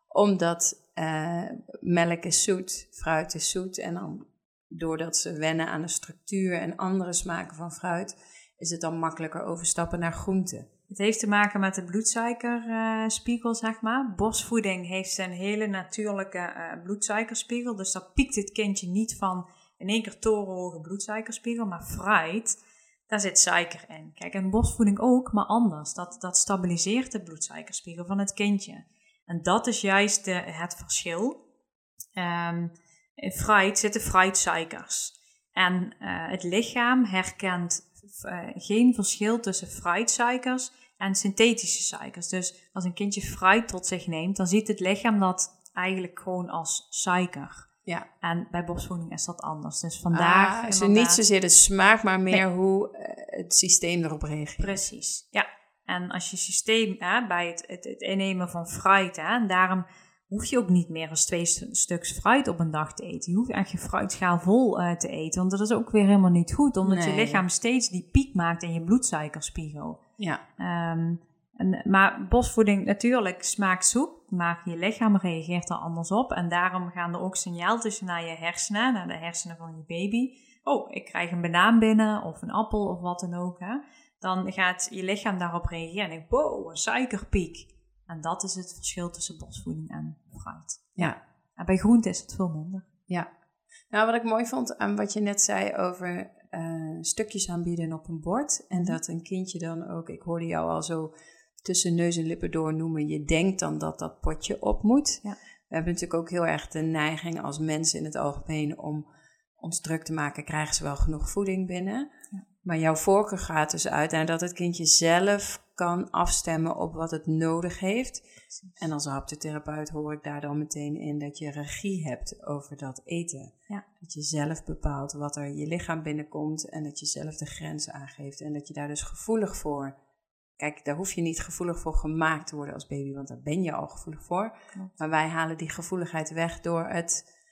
Omdat uh, melk is zoet, fruit is zoet. En dan doordat ze wennen aan de structuur en andere smaken van fruit, is het dan makkelijker overstappen naar groenten. Het heeft te maken met de bloedsuikerspiegel, zeg maar. Bosvoeding heeft een hele natuurlijke uh, bloedsuikerspiegel. Dus daar piekt het kindje niet van in één keer torenhoge bloedsuikerspiegel. Maar fruit, daar zit suiker in. Kijk, en bosvoeding ook, maar anders. Dat, dat stabiliseert de bloedsuikerspiegel van het kindje. En dat is juist de, het verschil. Um, in fruit zitten fruitsuikers. En uh, het lichaam herkent uh, geen verschil tussen fruitsuikers en synthetische suikers. Dus als een kindje fruit tot zich neemt, dan ziet het lichaam dat eigenlijk gewoon als suiker. Ja. En bij borstvoeding is dat anders. Dus vandaar. Ah, is niet zozeer de smaak, maar meer hoe uh, het systeem erop reageert. Precies, ja. En als je systeem hè, bij het, het, het, innemen van fruit, hè, en daarom hoef je ook niet meer als twee stuks fruit op een dag te eten. Je hoeft echt je fruitschaal vol uh, te eten, want dat is ook weer helemaal niet goed, omdat je lichaam steeds die piek maakt in je bloedsuikerspiegel. Ja. Um, en, maar bosvoeding natuurlijk smaakt soep, maar je lichaam reageert er anders op. En daarom gaan er ook signaaltjes naar je hersenen, naar de hersenen van je baby. Oh, ik krijg een banaan binnen of een appel of wat dan ook. Hè. Dan gaat je lichaam daarop reageren en denkt, wow, een suikerpiek. En dat is het verschil tussen bosvoeding en fruit. Ja. En bij groente is het veel minder. Ja. Nou, wat ik mooi vond aan wat je net zei over uh, stukjes aanbieden op een bord. En mhm. dat een kindje dan ook, ik hoorde jou al zo tussen neus en lippen door noemen, je denkt dan dat dat potje op moet. Ja. We hebben natuurlijk ook heel erg de neiging als mensen in het algemeen om ons druk te maken, krijgen ze wel genoeg voeding binnen. Ja. Maar jouw voorkeur gaat dus uit en dat het kindje zelf kan afstemmen op wat het nodig heeft. En als haptotherapeut hoor ik daar dan meteen in dat je regie hebt over dat eten. Ja. Dat je zelf bepaalt wat er je lichaam binnenkomt en dat je zelf de grenzen aangeeft. En dat je daar dus gevoelig voor. Kijk, daar hoef je niet gevoelig voor gemaakt te worden als baby, want daar ben je al gevoelig voor. Maar wij halen die gevoeligheid weg door het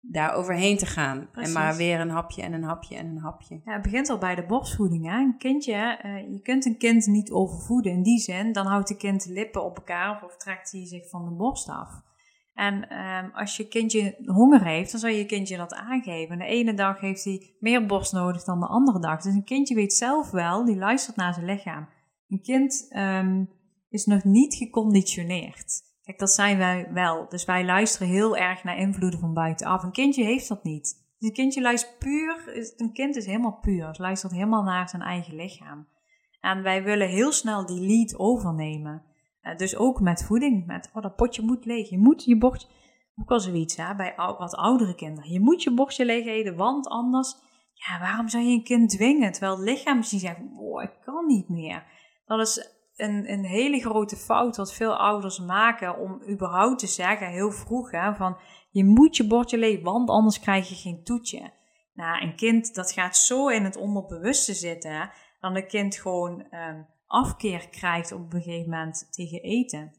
daar overheen te gaan. En maar weer een hapje en een hapje en een hapje. Ja, het begint al bij de borstvoeding. Hè? Een kindje, uh, je kunt een kind niet overvoeden in die zin. Dan houdt de kind de lippen op elkaar of, trekt hij zich van de borst af. En um, als je kindje honger heeft, dan zal je kindje dat aangeven. de ene dag heeft hij meer borst nodig dan de andere dag. Dus een kindje weet zelf wel, die luistert naar zijn lichaam. Een kind um, is nog niet geconditioneerd. Kijk, dat zijn wij wel. Dus wij luisteren heel erg naar invloeden van buitenaf. Een kindje heeft dat niet. Dus een kindje luistert puur, een kind is helemaal puur. Het luistert helemaal naar zijn eigen lichaam. En wij willen heel snel die lead overnemen. Uh, dus ook met voeding. Met, oh, dat potje moet leeg. Je moet je bordje, ook al zoiets hè, bij wat oudere kinderen. Je moet je bordje leeg eten, want anders, ja, waarom zou je een kind dwingen? Terwijl het lichaam misschien zegt, oh, ik kan niet meer. Dat is een, een hele grote fout wat veel ouders maken om überhaupt te zeggen, heel vroeg, hè, van je moet je bordje leeg, want anders krijg je geen toetje. Nou, een kind dat gaat zo in het onderbewuste zitten, dan een kind gewoon um, afkeer krijgt op een gegeven moment tegen eten.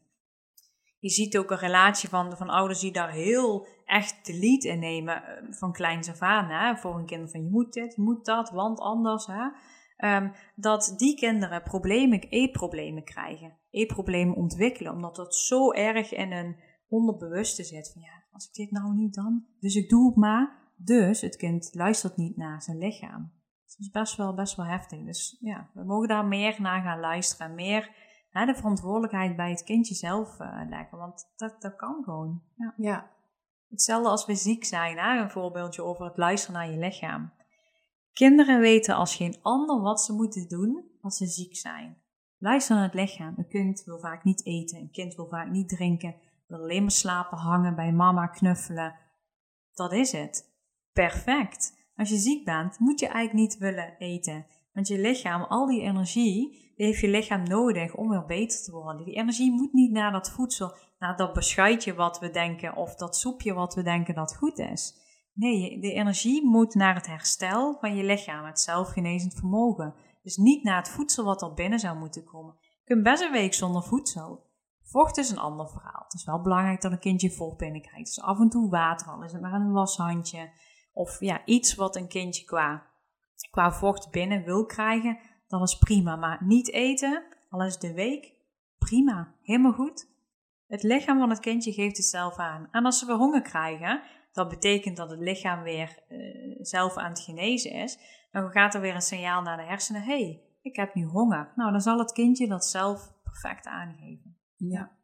Je ziet ook een relatie van, van ouders die daar heel echt de lead in nemen ehm, van kleins af? Voor een kind van je moet dit, je moet dat, want anders. Hè? Um, dat die kinderen problemen, eetproblemen krijgen. Eetproblemen ontwikkelen, omdat dat zo erg in hun onderbewuste zit. Van ja, als ik dit nou niet dan, dus ik doe het maar. Dus het kind luistert niet naar zijn lichaam. Dat is best wel, best wel heftig. Dus ja, we mogen daar meer naar gaan luisteren. Meer hè, de verantwoordelijkheid bij het kindje zelf uh, leggen. Want dat, dat kan gewoon. Ja. ja. Hetzelfde als we ziek zijn. Hè? Een voorbeeldje over het luisteren naar je lichaam. Kinderen weten als geen ander wat ze moeten doen als ze ziek zijn. Luister naar het lichaam. Een kind wil vaak niet eten. Een kind wil vaak niet drinken. Wil alleen maar slapen, hangen, bij mama knuffelen. Dat is het perfect. Als je ziek bent, moet je eigenlijk niet willen eten. Want je lichaam, al die energie, die heeft je lichaam nodig om weer beter te worden. Die energie moet niet naar dat voedsel, naar dat beschuitje wat we denken of dat soepje wat we denken dat goed is. Nee, de energie moet naar het herstel van je lichaam, het zelfgenezend vermogen. Dus niet naar het voedsel wat er binnen zou moeten komen. Je kunt best een week zonder voedsel. Vocht is een ander verhaal. Het is wel belangrijk dat een kindje vocht binnenkrijgt. Dus af en toe water, al is het maar een washandje. Of ja, iets wat een kindje qua, qua vocht binnen wil krijgen, dan is prima. Maar niet eten, al is de week, prima. Helemaal goed. Het lichaam van het kindje geeft het zelf aan. En als ze weer honger krijgen, dat betekent dat het lichaam weer uh, zelf aan het genezen is. Dan gaat er weer een signaal naar de hersenen: hé, hey, ik heb nu honger. Nou, dan zal het kindje dat zelf perfect aangeven. Ja.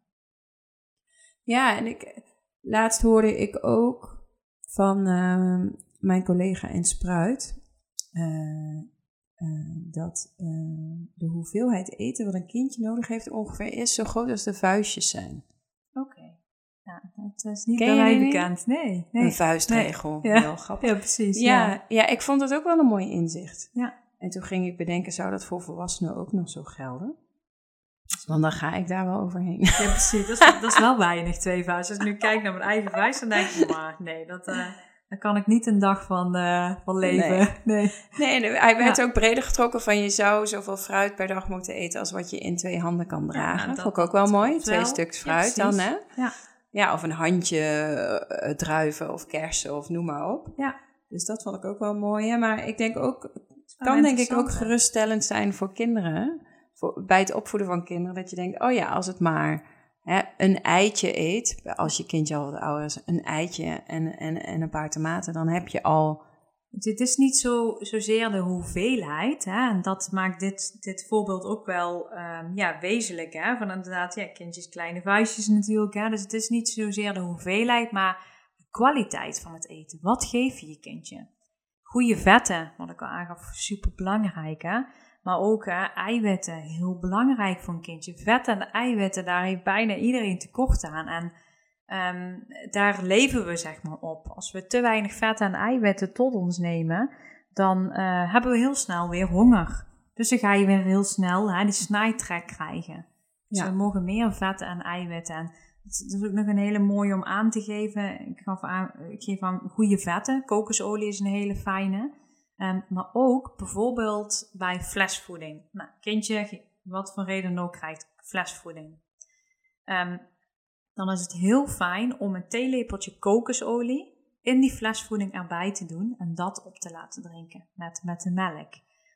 Ja, en ik, laatst hoorde ik ook van uh, mijn collega in Spruit uh, uh, dat de hoeveelheid eten wat een kindje nodig heeft ongeveer is zo groot als de vuistjes zijn. Ja, dat is niet bij mij bekend. Nee, nee. Een vuistregel. Nee. Ja. Heel grappig. Ja, precies. Ja, Ja. ja. ik vond het ook wel een mooi inzicht. Ja. En toen ging ik bedenken, zou dat voor volwassenen ook nog zo gelden? Want dan ga ik daar wel overheen. Ja, precies. Dat is, dat is wel weinig, twee vuisten. Als ik nu kijk naar mijn eigen vuist, dan denk ik, maar nee, dat, uh, daar kan ik niet een dag van, uh, van leven. Nee. Nee. Hij werd ook breder getrokken van je zou zoveel fruit per dag moeten eten als wat je in twee handen kan dragen. dat- dat vond ik ook wel mooi. Twee wel. stuks Ja, fruit dan, hè? Ja. Ja, of een handje eh, druiven of kersen of noem maar op. Ja. Dus dat vond ik ook wel mooi. Ja, maar ik denk ook, het kan denk ik ook hè? geruststellend zijn voor kinderen. Voor, bij het opvoeden van kinderen. Dat je denkt, oh ja, als het maar hè, een eitje eet. Als je kindje al wat ouder is. Een eitje en, en, en een paar tomaten. Dan heb je al... Het is niet zo, zozeer de hoeveelheid. Hè? En dat maakt dit, dit voorbeeld ook wel ehm, ja, wezenlijk. Hè? Van inderdaad, ja, kindjes kleine vuistjes natuurlijk. Hè? Dus het is niet zozeer de hoeveelheid, maar de kwaliteit van het eten. Wat geef je je kindje? Goede vetten, wat ik al aangaf, super belangrijk. Hè? Maar ook hè, eiwitten, heel belangrijk voor een kindje. Vetten en eiwitten, daar heeft bijna iedereen tekort aan. En Ehm, daar leven we zeg maar op. Als we te weinig vet en eiwitten tot ons nemen, dan eh, hebben we heel snel weer honger. Dus dan ga je weer heel snel hè, die snijtrek krijgen. Dus Ja. we mogen meer vetten en eiwitten. En het is ook nog een hele mooie om aan te geven. Ik, gaf aan, ik geef aan goede vetten. Kokosolie is een hele fijne. Ehm, maar ook bijvoorbeeld bij flesvoeding. Nou, kindje, wat voor reden ook, krijgt flesvoeding. Ehm, dan is het heel fijn om een theelepeltje kokosolie in die flesvoeding erbij te doen en dat op te laten drinken met, met de melk.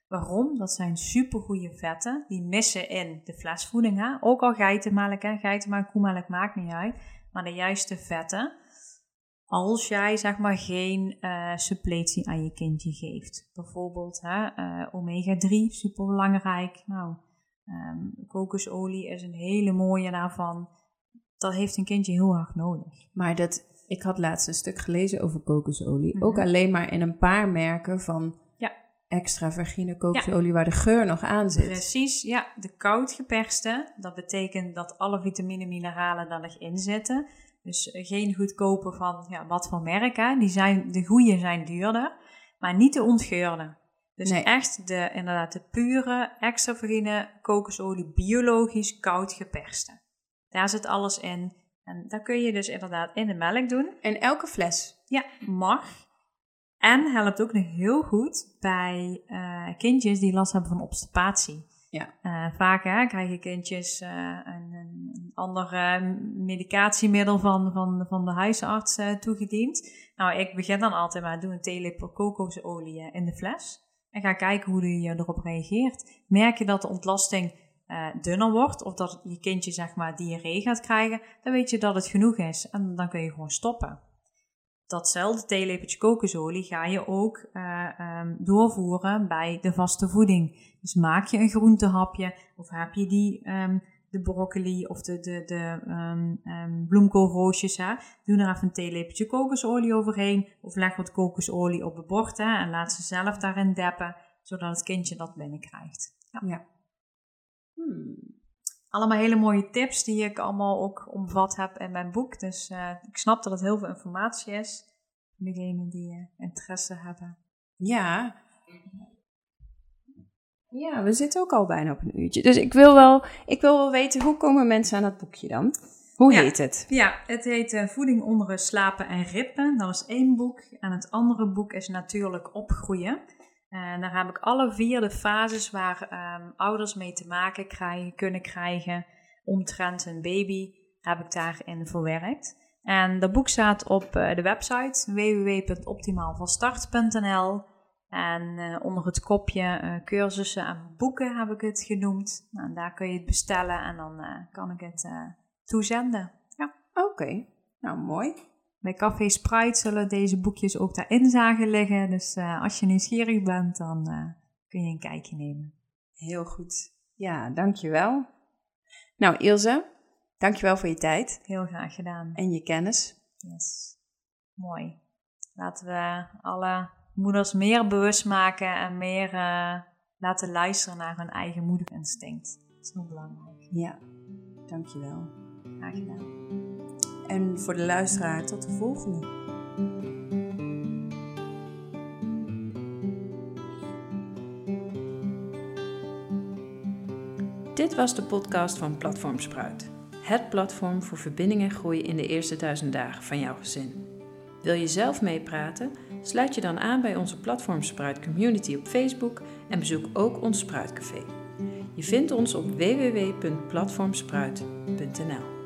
Waarom? Dat zijn supergoeie vetten. Die missen in de flesvoeding. Ook al geitenmelk, hè? geitenmelk, koemelk, maakt niet uit. Maar de juiste vetten. Als jij zeg maar geen eh, suppletie aan je kindje geeft. Bijvoorbeeld hè, eh, omega-3, super belangrijk. Nou, ehm, kokosolie is een hele mooie daarvan. Dat heeft een kindje heel erg nodig. Maar dat, ik had laatst een stuk gelezen over kokosolie. Mhm. Ook alleen maar in een paar merken van Ja. extra virgine kokosolie waar de geur nog aan zit. Precies, ja. De koud geperste, dat betekent dat alle vitamine en mineralen daar nog in zitten. Dus eh, geen goedkope van ja, wat voor merk. Hè. Die zijn, de goede zijn duurder, maar niet de ontgeurde. Dus Nee. echt de, inderdaad de pure, extra virgine kokosolie, biologisch koud geperste. Daar zit alles in. En dat kun je dus inderdaad in de melk doen. En elke fles. Ja, mag. En helpt ook nog heel goed bij uh, kindjes die last hebben van obstipatie. Ja. Uh, vaak hè, krijgen kindjes uh, een, een, ander medicatiemiddel van, van, van de huisarts toegediend. Nou, ik begin dan altijd maar, doe een theelepel kokosolie in de fles. En ga kijken hoe je erop reageert. Merk je dat de ontlasting dunner wordt of dat je kindje zeg maar diarree gaat krijgen, dan weet je dat het genoeg is en dan kun je gewoon stoppen datzelfde theelepeltje kokosolie ga je ook uh, um, doorvoeren bij de vaste voeding. Dus maak je een groentehapje of heb je die um, de broccoli of de, de, de um, bloemkoolroosjes. Hè? Doe er even een theelepeltje kokosolie overheen of leg wat kokosolie op het bord en laat ze zelf daarin deppen, zodat het kindje dat binnenkrijgt. Ja. ja. Hmm allemaal hele mooie tips die ik allemaal ook omvat heb in mijn boek. Dus uh, ik snap dat het heel veel informatie is. Voor degenen die uh, interesse hebben. Ja. Ja, we zitten ook al bijna op een uurtje. Dus ik wil wel, ik wil wel weten, hoe komen mensen aan dat boekje dan? Hoe heet het? Ja, het heet uh, Voeding onder slapen en rippen. Dat is één boek. En het andere boek is Natuurlijk opgroeien. En daar heb ik alle vier de fases waar um, ouders mee te maken krijgen, kunnen krijgen omtrent een baby, heb ik daarin verwerkt. En dat boek staat op uh, de website www.optimaalvanstart.nl en uh, onder het kopje cursussen en boeken heb ik het genoemd. Nou, daar kun je het bestellen en dan kan ik het toezenden. Ja. Oké, nou mooi. Bij Café Sprite zullen deze boekjes ook daarin zagen liggen. Dus uh, als je nieuwsgierig bent, dan uh, kun je een kijkje nemen. Heel goed. Ja, dankjewel. Nou, Ilse, dankjewel voor je tijd. Heel graag gedaan. En je kennis. Yes. Mooi. Laten we alle moeders meer bewust maken en meer uh, laten luisteren naar hun eigen moederinstinct. Dat is heel belangrijk. Ja, dankjewel. Graag gedaan. En voor de luisteraar tot de volgende. Dit was de podcast van Platform Spruit. Het platform voor verbinding en groei in de eerste duizend dagen van jouw gezin. Wil je zelf meepraten? Sluit je dan aan bij onze Platform Spruit community op Facebook en bezoek ook ons Spruitcafé. Je vindt ons op www.platformspruit.nl.